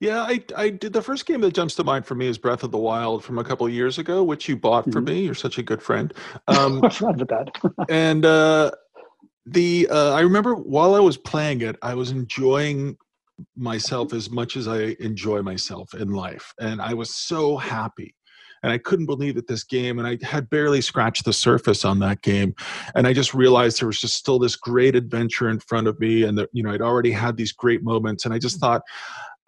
Yeah, I, I did. The first game that jumps to mind for me is Breath of the Wild from a couple of years ago, which you bought for Mhm. me. You're such a good friend. Um, I forgot about that. and uh, the uh, I remember while I was playing it, I was enjoying myself as much as I enjoy myself in life, and I was so happy. And I couldn't believe it this game, and I had barely scratched the surface on that game, and I just realized there was just still this great adventure in front of me, and that you know I'd already had these great moments, and I just mm. thought,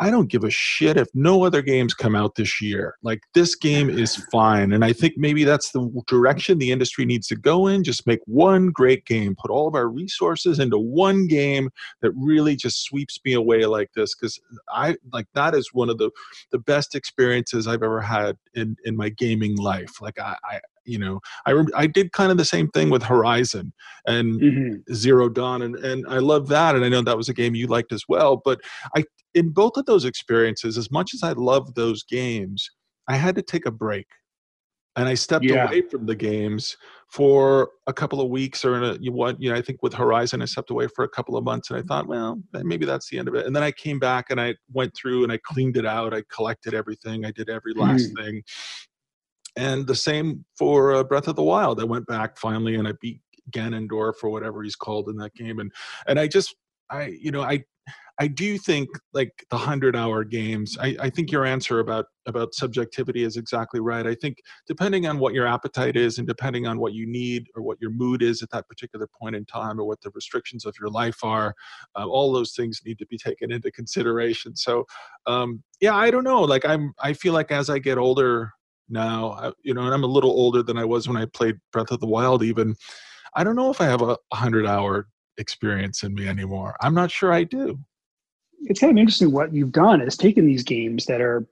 I don't give a shit if no other games come out this year. Like this game is fine. And I think maybe that's the direction the industry needs to go in. Just make one great game, put all of our resources into one game that really just sweeps me away like this. Cause I like that is one of the, the best experiences I've ever had in, in my gaming life. Like I, I you know, I, rem- I did kind of the same thing with Horizon and Mhm. Zero Dawn, and, and I love that, and I know that was a game you liked as well. But I, in both of those experiences, as much as I loved those games, I had to take a break, and I stepped Yeah. away from the games for a couple of weeks, or in a, you what you know, I think with Horizon, I stepped away for a couple of months, and I thought, well, maybe that's the end of it. And then I came back and I went through and I cleaned it out, I collected everything, I did every last thing. And the same for uh, Breath of the Wild. I went back finally and I beat Ganondorf or whatever he's called in that game, and and I just I you know I I do think like the hundred hour games. I, I think your answer about about subjectivity is exactly right. I think depending on what your appetite is and depending on what you need or what your mood is at that particular point in time or what the restrictions of your life are, uh, all those things need to be taken into consideration. So um, yeah, I don't know. Like I'm I feel like as I get older now, I, you know, and I'm a little older than I was when I played Breath of the Wild. Even I don't know if I have a hundred hour experience in me anymore. I'm not sure I do. It's kind of interesting what you've done is taken these games that are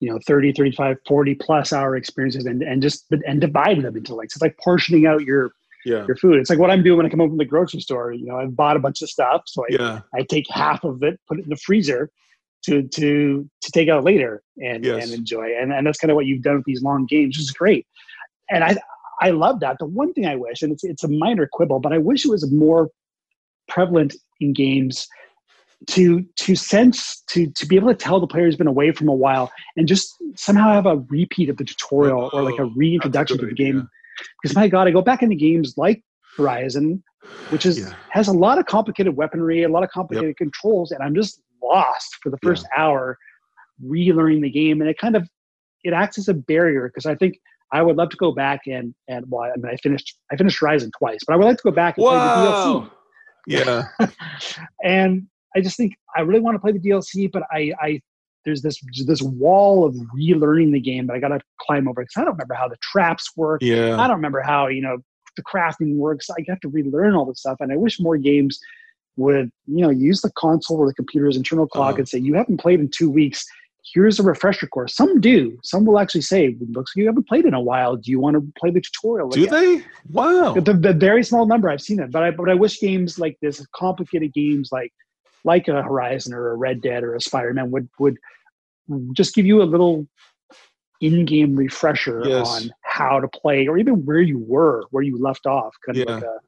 you know 30 35 40 plus hour experiences and and just and divided them into like it's like portioning out your Yeah. your food. It's like what I'm doing when I come home from the grocery store. You know, I've bought a bunch of stuff, so I, Yeah. I take half of it, put it in the freezer to to to take out later and Yes. and enjoy. And and that's kind of what you've done with these long games, which is great. And I I love that. The one thing I wish, and it's it's a minor quibble, but I wish it was more prevalent in games to to sense to to be able to tell the player who's been away from a while and just somehow have a repeat of the tutorial or like a Oh, reintroduction to good the game because my god i go back into games like horizon which is Yeah. has a lot of complicated weaponry a lot of complicated controls and i'm just lost for the first hour relearning the game and it kind of it acts as a barrier because i think i would love to go back and and well i mean i finished i finished horizon twice but i would like to go back and play the DLC Yeah. and I just think I really want to play the DLC, but I, I there's this this wall of relearning the game that I got to climb over because I don't remember how the traps work. Yeah. I don't remember how you know the crafting works. I have to relearn all this stuff, and I wish more games would you know use the console or the computer's internal clock Uh-huh. and say you haven't played in two weeks. Here's a refresher course. Some do. Some will actually say, "Looks like you haven't played in a while. Do you want to play the tutorial?" Do again?" they? Wow. the, the very small number I've seen it, but I but I wish games like this, complicated games like like a Horizon or a Red Dead or a Spider Man would would just give you a little in-game refresher Yes. on how to play, or even where you were, where you left off, kind of Yeah. like a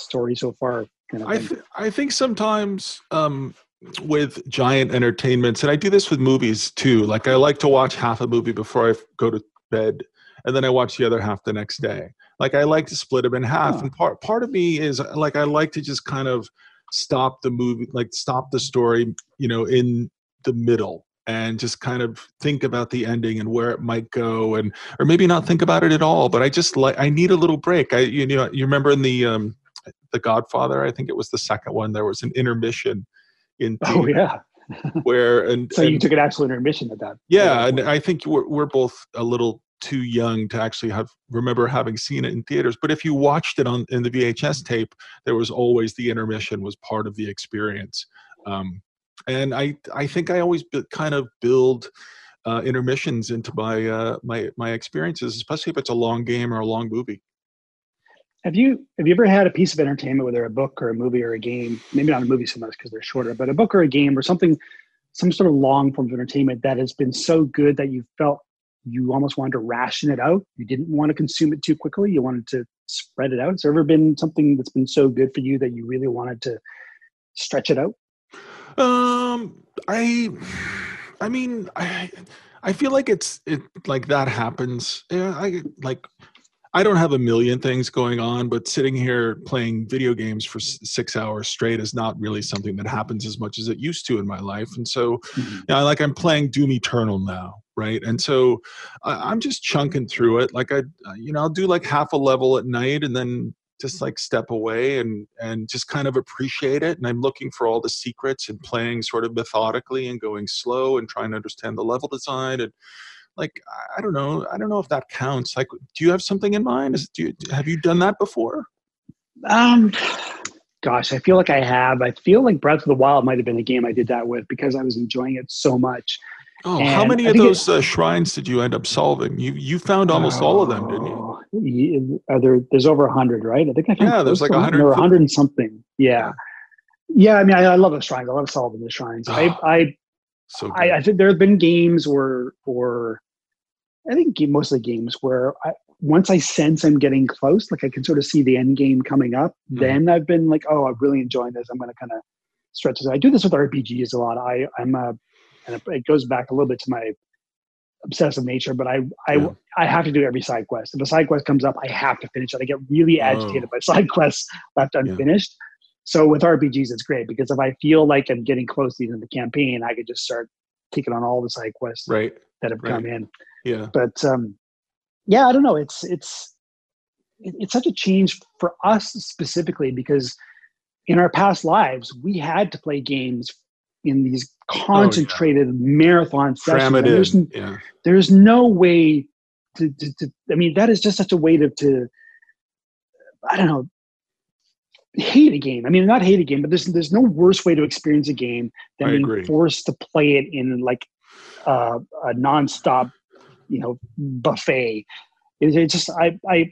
story so far. Kind of I th- I think sometimes um, with giant entertainments, and I do this with movies too. Like I like to watch half a movie before I go to bed, and then I watch the other half the next day. Like I like to split them in half, and part part of me is like I like to just kind of stop the movie, like stop the story, you know, in the middle. And just kind of think about the ending and where it might go, and or maybe not think about it at all. But I just like I need a little break. I you know you remember in the um, the Godfather, I think it was the second one. There was an intermission in oh yeah, where and, so you and- took an actual intermission at that. yeah, and. I think we're we're both a little too young to actually have remember having seen it in theaters. But if you watched it on in the VHS tape, there was always the intermission was part of the experience. Um, and I I think I always kind of build uh, intermissions into my uh, my my experiences, especially if it's a long game or a long movie. Have you have you ever had a piece of entertainment, whether a book or a movie or a game? Maybe not a movie so much because they're shorter, but a book or a game or something, some sort of long form of entertainment that has been so good that you felt you almost wanted to ration it out. You didn't want to consume it too quickly. You wanted to spread it out. Has there ever been something that's been so good for you that you really wanted to stretch it out? Um, I, I mean, I, I feel like it's it like that happens. Yeah, I like. I don't have a million things going on, but sitting here playing video games for six hours straight is not really something that happens as much as it used to in my life. And so, Mhm. yeah, like I'm playing Doom Eternal now, right? And so I, I'm just chunking through it. Like I, uh, you know, I'll do like half a level at night and then just like step away and and just kind of appreciate it. And I'm looking for all the secrets and playing sort of methodically and going slow and trying to understand the level design and like I- don't know. I don't know if that counts. Like, do you have something in mind? Is, do you, have you done that before? Um, gosh, I feel like I have. I feel like Breath of the Wild might have been a game I did that with because I was enjoying it so much. Oh, how many I of think it- those uh, shrines did you end up solving? You you found almost all of them, didn't you? Oh. Are there? There's over a hundred, right? I think I found Yeah, there's like to 100 or 150. hundred and something. Yeah, yeah. I mean, I, I love the shrines. I love solving the shrines. I, Oh, I, So I, I think there have been games where, or I think mostly games where I, once I sense I'm getting close, like I can sort of see the end game coming up. Mhm. Then I've been like, oh, I'm really enjoying this. I'm going to kind of stretch this. I do this with RPGs a lot. I, I'm a, and it- goes back a little bit to my obsessive nature, but I, I, Yeah. I have to do every side quest. If a side quest comes up, I have to finish it. I get really agitated Oh. by side quests left Yeah. unfinished. So with RPGs, it's great because if I feel like I'm getting close to the end of the campaign, I could just start taking on all the side quests right. That have right. come in. Yeah. But um, yeah, I don't know. It's it's it's such a change for us specifically because in our past lives we had to play games in these concentrated marathon sessions. There's. Yeah. there's no way to, to, to I mean that is just such a way to, to I don't know hate a game. I mean not hate a game, but there's there's no worse way to experience a game than I being agree. forced to play it in like uh, a nonstop, you know, buffet. It, it just I I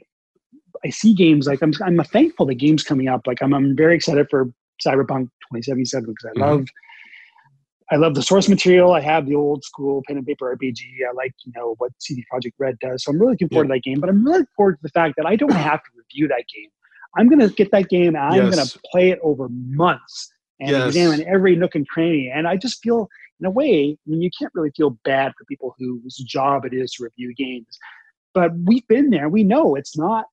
I see games like I'm I'm thankful the games coming up. Like I'm I'm very excited for Cyberpunk 2077 because I Mhm. love I love the source material. I have the old school pen and paper RPG. I like you know what CD Projekt Red does. So I'm really looking forward to that game. But I'm really looking forward to the fact that I don't have to review that game. I'm gonna get that game and I'm Yes. gonna play it over months and Yes. examine every nook and cranny. And I just feel in a way, I mean, you can't really feel bad for people whose job it is to review games. But we've been there. We know it's not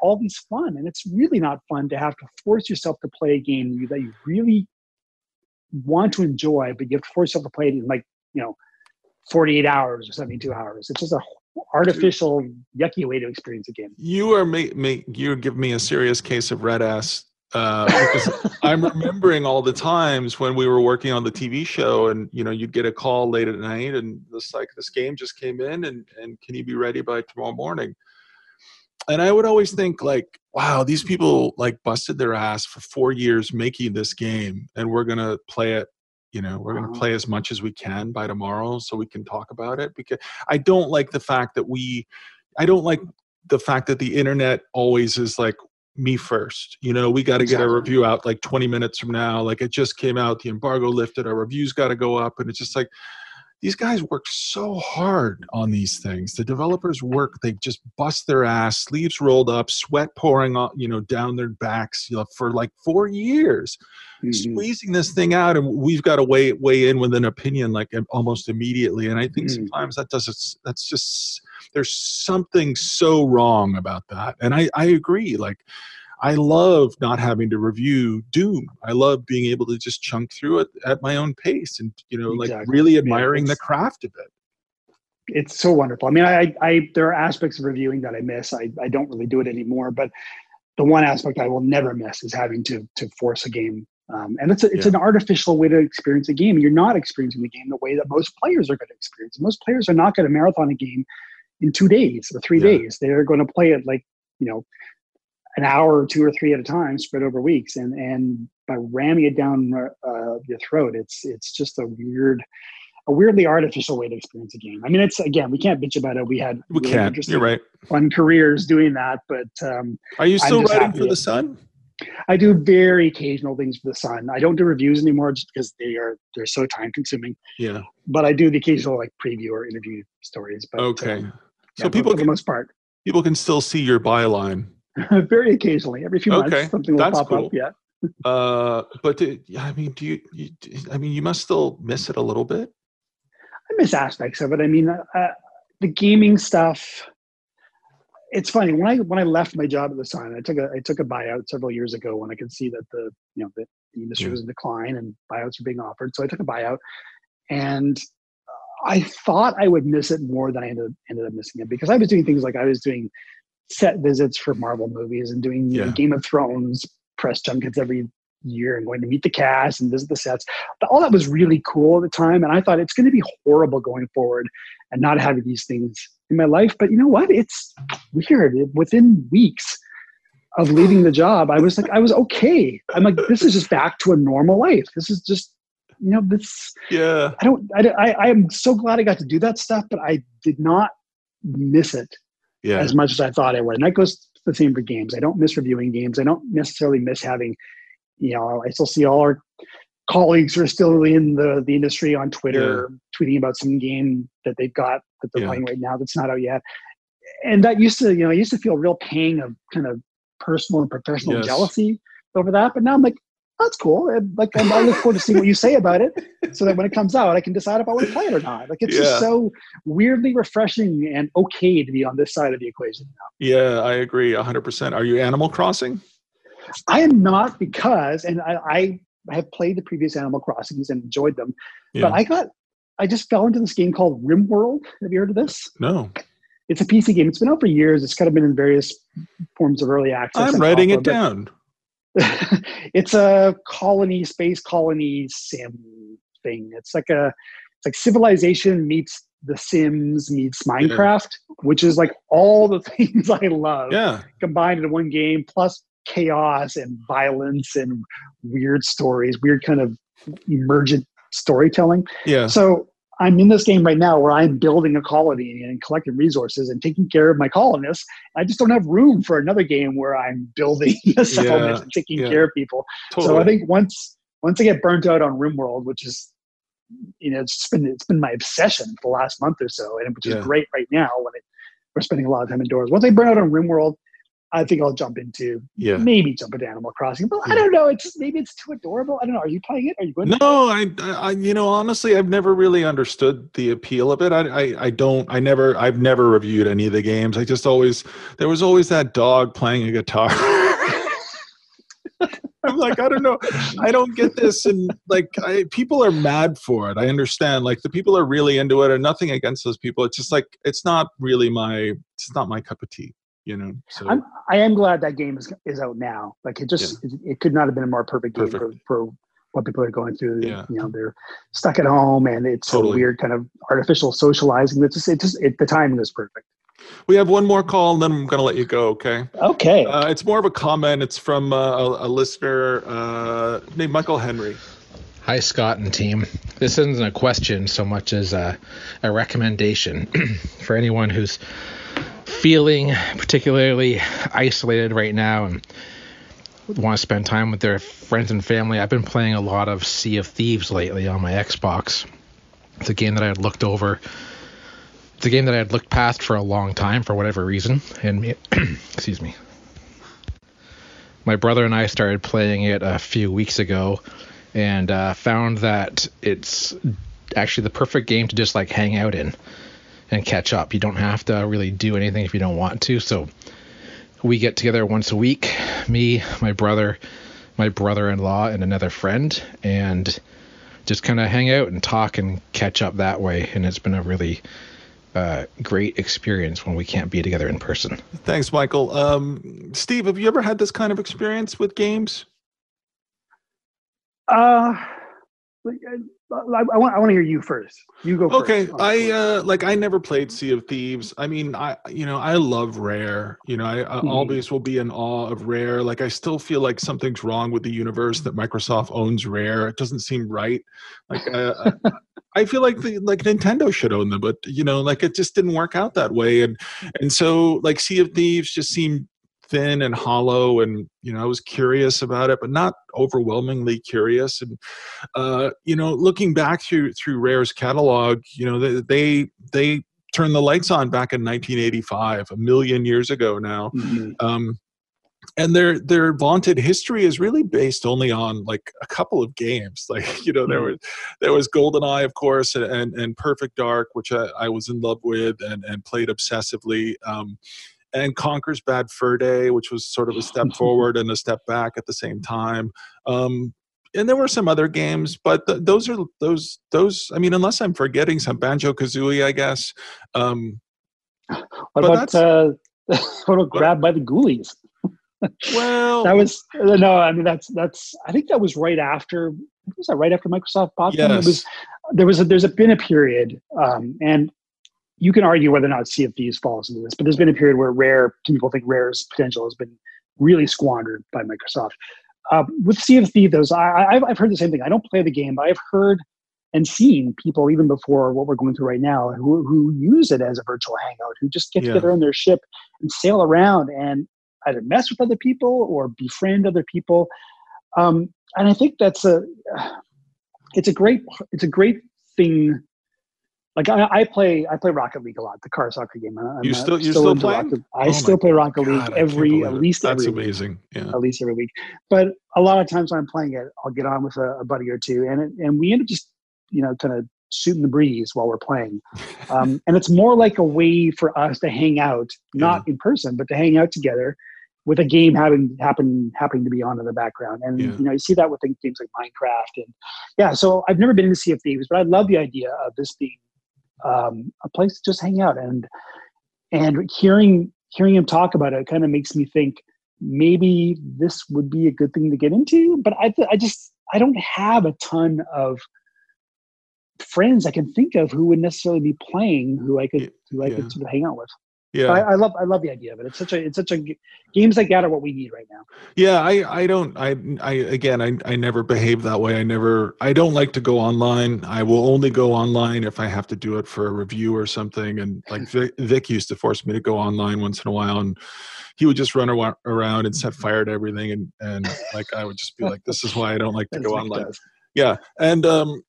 always fun. And it's really not fun to have to force yourself to play a game that you, really want to enjoy, but you have to force yourself to play it in like, you know, 48 hours or 72 hours. It's just a artificial, yucky way to experience a game. You are ma- ma- you're giving me a serious case of red ass uh, because I'm remembering all the times when we were working on the TV show, and you know, you'd get a call late at night, and this like this game just came in, and and can you be ready by tomorrow morning? And I would always think like, wow, these people like busted their ass for four years making this game, and we're gonna play it. You know, we're gonna Uh-huh. play as much as we can by tomorrow, so we can talk about it. Because I don't like the fact that we, I don't like the fact that the internet always is like me first. You know, we got to get our review out like 20 minutes from now. Like it just came out, the embargo lifted, our reviews got to go up. And it's just like, these guys work so hard on these things. The developers work, they just bust their ass, sleeves rolled up, sweat pouring on, you know, down their backs you know, for like four years, Mhm. squeezing this thing out. And we've got to weigh, weigh in with an opinion like almost immediately. And I think Mhm. sometimes that does, it's, that's just, there's something so wrong about that. And I, I agree. Like, I love not having to review Doom. I love being able to just chunk through it at my own pace and, you know, like Exactly. really Yeah, admiring the craft of it. it's so wonderful. I mean, I, I there are aspects of reviewing that I miss. I, I don't really do it anymore, but the one aspect I will never miss is having to to force a game. Um, and it's a, it's Yeah. an artificial way to experience a game. You're not experiencing the game the way that most players are going to experience. it. Most players are not going to marathon a game in two days or three Yeah. days. They're going to play it like you know an hour or two or three at a time, spread over weeks. And and by ramming it down uh, your throat, it's it's just a weird a weirdly artificial way to experience a game. I mean, it's again, we can't bitch about it. We had We really can't. You're right. fun careers doing that, but um, Are you still writing for the Sun? I do very occasional things for the Sun. I don't do reviews anymore just because they are they're so time consuming. Yeah. But I do the occasional like preview or interview stories. But Okay. um, So yeah, people for the can most part, people can still see your byline. very occasionally, every few Okay, months, something will that's pop cool. up. Yeah. Uh, but do, I mean, do you, you? I mean, you must still miss it a little bit. I miss aspects of it. I mean, uh, the gaming stuff. It's funny when I when I left my job at the Sun, I took a I took a buyout several years ago when I could see that the you know the, the industry Yeah. was in decline and buyouts were being offered. So I took a buyout, and I thought I would miss it more than I ended ended up missing it because I was doing things like I was doing set visits for Marvel movies and doing know, Yeah. Game of Thrones press junkets every year and going to meet the cast and visit the sets. But all that was really cool at the time, and I thought it's going to be horrible going forward and not having these things in my life. But you know what? It's weird. Within weeks of leaving the job, I was like, I was okay. I'm like, this is just back to a normal life. This is just, you know, this. Yeah. I don't. I, I, I am so glad I got to do that stuff, but I did not miss it Yeah. as much as I thought I would. And that goes the same for games. I don't miss reviewing games. I don't necessarily miss having, you know, I still see all our colleagues who are still in the, the industry on Twitter tweeting about some game that they've got that they're Yeah. playing right now that's not out yet. And that used to, you know, I used to feel real pang of kind of personal and professional Yes. jealousy over that. But now I'm like, that's cool. And, like, I'm, I look forward to seeing what you say about it, so that when it comes out, I can decide if I want to play it or not. Like, it's Yeah. just so weirdly refreshing and okay to be on this side of the equation now. Yeah, I agree 100%. Are you Animal Crossing? I am not because, and I, I have played the previous Animal Crossings and enjoyed them, Yeah. but I got, I just fell into this game called RimWorld. Have you heard of this? no. It's a PC game. It's been out for years. It's kind of been in various forms of early access. I'm writing alpha, it down. it's a colony, space colony sim thing. It's like a, it's like Civilization meets The Sims meets Minecraft, which is like all the things I love Yeah. combined into one game, plus chaos and violence and weird stories, weird kind of emergent storytelling. Yeah. So I'm in this game right now where I'm building a colony and collecting resources and taking care of my colonists. I just don't have room for another game where I'm building a settlement Yeah, and taking yeah. care of people. Totally. So I think once once I get burnt out on RimWorld, which is you know it's been it's been my obsession for the last month or so, and which is Yeah. great right now when it, we're spending a lot of time indoors. Once I burn out on RimWorld, I think I'll jump into yeah. maybe jump into Animal Crossing. But I don't know. It's just, maybe it's too adorable. I don't know. Are you playing it? Are you going? to No, I, I, you know, honestly, I've never really understood the appeal of it. I, I, I don't, I never, I've never reviewed any of the games. I just always, there was always that dog playing a guitar. I'm like, I don't know, I don't get this, and like, I, people are mad for it. I understand, like, the people are really into it, and nothing against those people. It's just like, it's not really my, it's not my cup of tea, you know. So I'm, I am glad that game is is out now. Like it just it, it could not have been a more perfect game for, Perfect. for what people are going through. Yeah. You know, they're stuck at home and it's Totally. a weird kind of artificial socializing. It's just it just it, the timing was perfect. we have one more call, and then I'm gonna let you go. Okay. Okay. Uh, it's more of a comment. It's from uh, a, a listener uh, named Michael Henry. Hi, Scott and team. This isn't a question so much as a, a recommendation for anyone who's feeling particularly isolated right now and want to spend time with their friends and family. I've been playing a lot of Sea of Thieves lately on my Xbox. It's a game that I had looked over. It's a game that I had looked past for a long time for whatever reason. And me, excuse me. My brother and I started playing it a few weeks ago and uh, found that it's actually the perfect game to just like hang out in and catch up. You don't have to really do anything if you don't want to. So we get together once a week, me, my brother, my brother-in-law, and another friend, and just kind of hang out and talk and catch up that way. And it's been a really uh, great experience when we can't be together in person. Thanks, Michael. Um, Steve, have you ever had this kind of experience with games? Uh, like, I, want I want to hear you first. You go Okay, first. I uh, like I never played Sea of Thieves. I mean, I you know I love Rare. You know, I, I Mhm. always will be in awe of Rare. Like I still feel like something's wrong with the universe that Microsoft owns Rare. It doesn't seem right. Like uh, I- I feel like the like Nintendo should own them, but you know, like it just didn't work out that way. And and so like Sea of Thieves just seemed thin and hollow and you know i was curious about it but not overwhelmingly curious and uh you know looking back through through rare's catalog you know they they, they turned the lights on back in 1985 a million years ago now Mhm. um and their their vaunted history is really based only on like a couple of games like you know there Mhm. was there was goldeneye of course and and, and perfect dark which I, I was in love with and and played obsessively um and Conker's Bad Fur Day, which was sort of a step forward and a step back at the same time. Um, and there were some other games, but th- those are those those. I mean, unless I'm forgetting some Banjo Kazooie, I guess. Um, What but about uh, what about Grabbed by the Ghoulies? well, That was uh, no. I mean, that's that's. I think that was right after. Was that right after Microsoft bought them? It yes, was there was a, there's a, been a period, um, and you can argue whether or not Thieves falls into this, but there's been a period where Rare, people think Rare's potential has been really squandered by Microsoft. Uh, with Sea those I, I've heard the same thing. I don't play the game, but I've heard and seen people even before what we're going through right now who, who use it as a virtual hangout, who just get Yeah. together on their ship and sail around and either mess with other people or befriend other people. Um, and I think that's a it's a great it's a great thing. Like I, I play I play Rocket League a lot, the car soccer game. I'm, You still- you're still playing? Rocket- I Oh still play Rocket God, League every at least that's every week That's amazing. Yeah, at least every week. But a lot of times when I'm playing it, I'll get on with a, a buddy or two, and it, and we end up just you know kind of shooting the breeze while we're playing. Um, and it's more like a way for us to hang out, not in person, but to hang out together with a game having happen happening to be on in the background. And Yeah. you know you see that with things like Minecraft and yeah. So I've never been into Sea of Thieves, but I love the idea of this being um, a place to just hang out. And and hearing hearing him talk about it kind of makes me think maybe this would be a good thing to get into but i th- i just i don't have a ton of friends i can think of who would necessarily be playing who i could who i yeah. could sort of hang out with Yeah, I, I love I love the idea of it. It's such a it's such a games like that are what we need right now. Yeah, I, I don't I I again I, I never behave that way. I never I don't like to go online. I will only go online if I have to do it for a review or something. And like Vic, Vic used to force me to go online once in a while, and he would just run around and set mm-hmm. fire to everything. And and like I would just be like, this is why I don't like to go online. Does yeah and um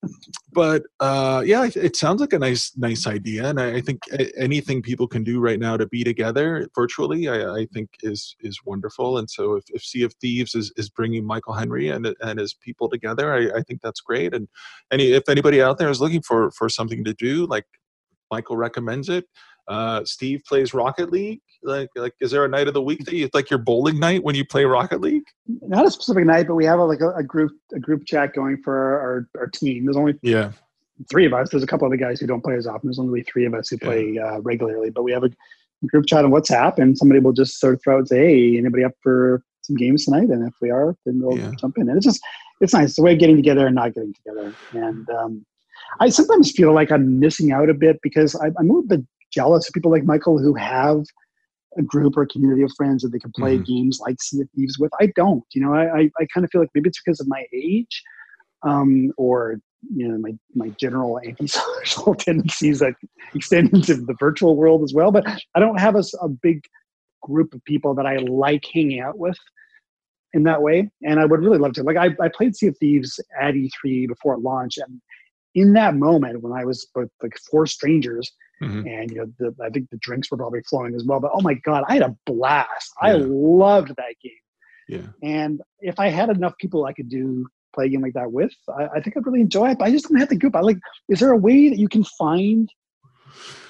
but uh yeah it sounds like a nice nice idea and i, I think anything people can do right now to be together virtually i, I think is is wonderful and so if, if sea of thieves is, is bringing michael henry and and his people together i, I think that's great and any if anybody out there is looking for for something to do like michael recommends it uh, Steve plays Rocket League. Like, like, is there a night of the week that you like your bowling night when you play Rocket League? Not a specific night, but we have a, like a, a group a group chat going for our, our team. There's only yeah three of us. There's a couple other guys who don't play as often. There's only three of us who play yeah. uh, regularly, but we have a group chat on WhatsApp, and somebody will just sort of throw out and say, "Hey, anybody up for some games tonight?" And if we are, then we'll yeah. jump in. And it's just it's nice. It's the way of getting together and not getting together. And um, I sometimes feel like I'm missing out a bit because I, I'm a little bit jealous of people like Michael who have a group or a community of friends that they can play mm-hmm. games like Sea of Thieves with. I don't. You know, I, I, I kind of feel like maybe it's because of my age um, or you know my my general antisocial tendencies that extend into the virtual world as well. But I don't have a, a big group of people that I like hanging out with in that way. And I would really love to. Like I, I played Sea of Thieves at E3 before it launched, and in that moment when I was with like four strangers, mm-hmm. and you know, the, I think the drinks were probably flowing as well. But oh my god, I had a blast! Yeah. I loved that game. Yeah. And if I had enough people I could do play a game like that with, I, I think I'd really enjoy it. But I just don't have the group. I like. Is there a way that you can find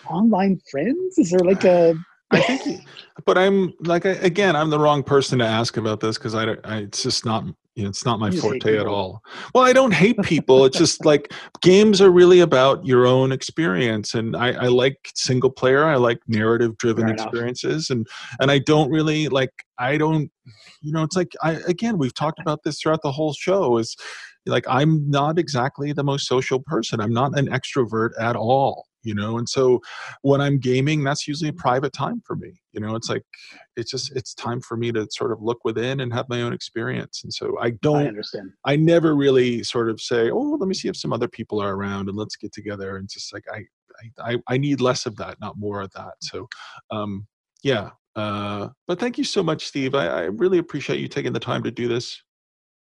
online friends? Is there like a I think, but I'm like I, again, I'm the wrong person to ask about this because I, I, it's just not you know, it's not my forte at all. Well, I don't hate people. it's just like games are really about your own experience, and I, I like single player. I like narrative driven experiences, and and I don't really like. I don't, you know, it's like I again we've talked about this throughout the whole show. Is like I'm not exactly the most social person. I'm not an extrovert at all you know and so when i'm gaming that's usually a private time for me you know it's like it's just it's time for me to sort of look within and have my own experience and so i don't I understand i never really sort of say oh let me see if some other people are around and let's get together and just like i i i need less of that not more of that so um yeah uh but thank you so much steve i, I really appreciate you taking the time to do this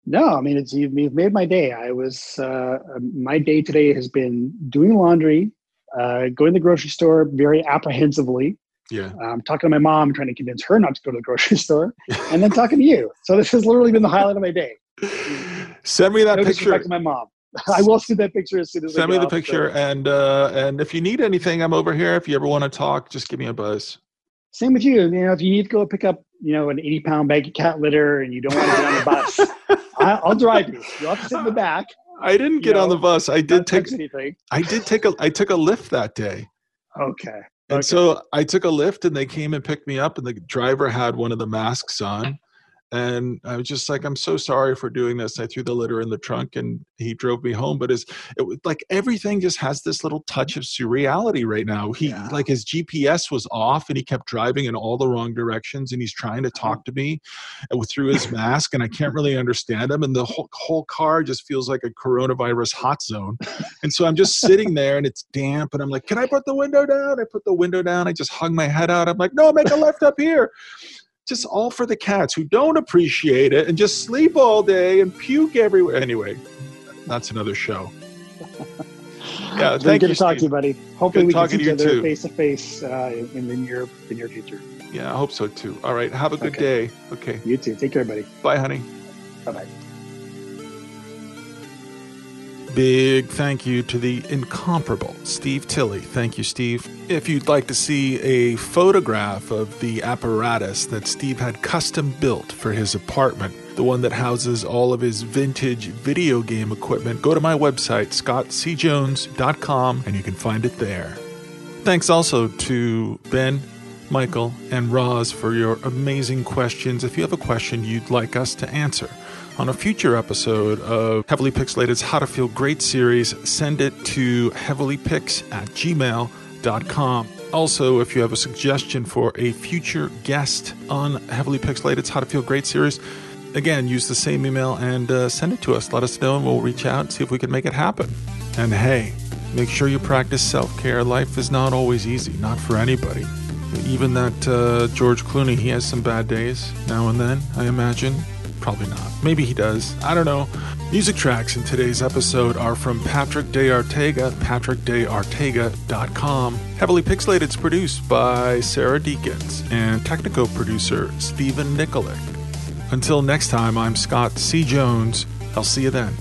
no, I mean it's you've, you've made my day. I was uh, my day today has been doing laundry, uh, going to the grocery store very apprehensively. Yeah. Um, talking to my mom, trying to convince her not to go to the grocery store, and then talking to you. So this has literally been the highlight of my day. Send me that no picture. to my mom. I will see that picture as soon as send me the picture. And uh, and if you need anything, I'm over here. If you ever want to talk, just give me a buzz. Same with you. You know, if you need to go pick up, you know, an 80 pound bag of cat litter and you don't want to get on the bus, I, will drive you. You'll have to sit in the back. I didn't get you know, on the bus. I did take anything. I did take a I took a Lyft that day. Okay. And okay. so I took a Lyft and they came and picked me up and the driver had one of the masks on and I was just like, I'm so sorry for doing this. I threw the litter in the trunk and he drove me home. But it's it was like everything just has this little touch of surreality right now. He yeah. like his GPS was off and he kept driving in all the wrong directions and he's trying to uh-huh. talk to me uh, through his mask and I can't really understand him. And the whole, whole car just feels like a coronavirus hot zone. And so I'm just sitting there and it's damp and I'm like, can I put the window down? I put the window down. I just hung my head out. I'm like, no, make a left up here just all for the cats who don't appreciate it and just sleep all day and puke everywhere. Anyway, that's another show. Yeah, thank good you. to talk Steve. to you, buddy. Hopefully, good we can see each other face to face uh, in the near the near future. Yeah, I hope so too. All right, have a good okay. day. Okay. You too. Take care, buddy. Bye, honey. Bye bye. Big thank you to the incomparable Steve Tilley. Thank you, Steve. If you'd like to see a photograph of the apparatus that Steve had custom built for his apartment, the one that houses all of his vintage video game equipment, go to my website, scottcjones.com, and you can find it there. Thanks also to Ben, Michael, and Roz for your amazing questions. If you have a question you'd like us to answer, on a future episode of Heavily Pixelated's How to Feel Great series, send it to heavilypix at gmail.com. Also, if you have a suggestion for a future guest on Heavily Pixelated's How to Feel Great series, again, use the same email and uh, send it to us. Let us know, and we'll reach out and see if we can make it happen. And hey, make sure you practice self care. Life is not always easy, not for anybody. Even that uh, George Clooney, he has some bad days now and then, I imagine. Probably not. Maybe he does. I don't know. Music tracks in today's episode are from Patrick De Arteaga, patrickdearteaga.com. Heavily Pixelated is produced by Sarah Deakins and technical producer Stephen Nikolic. Until next time, I'm Scott C. Jones. I'll see you then.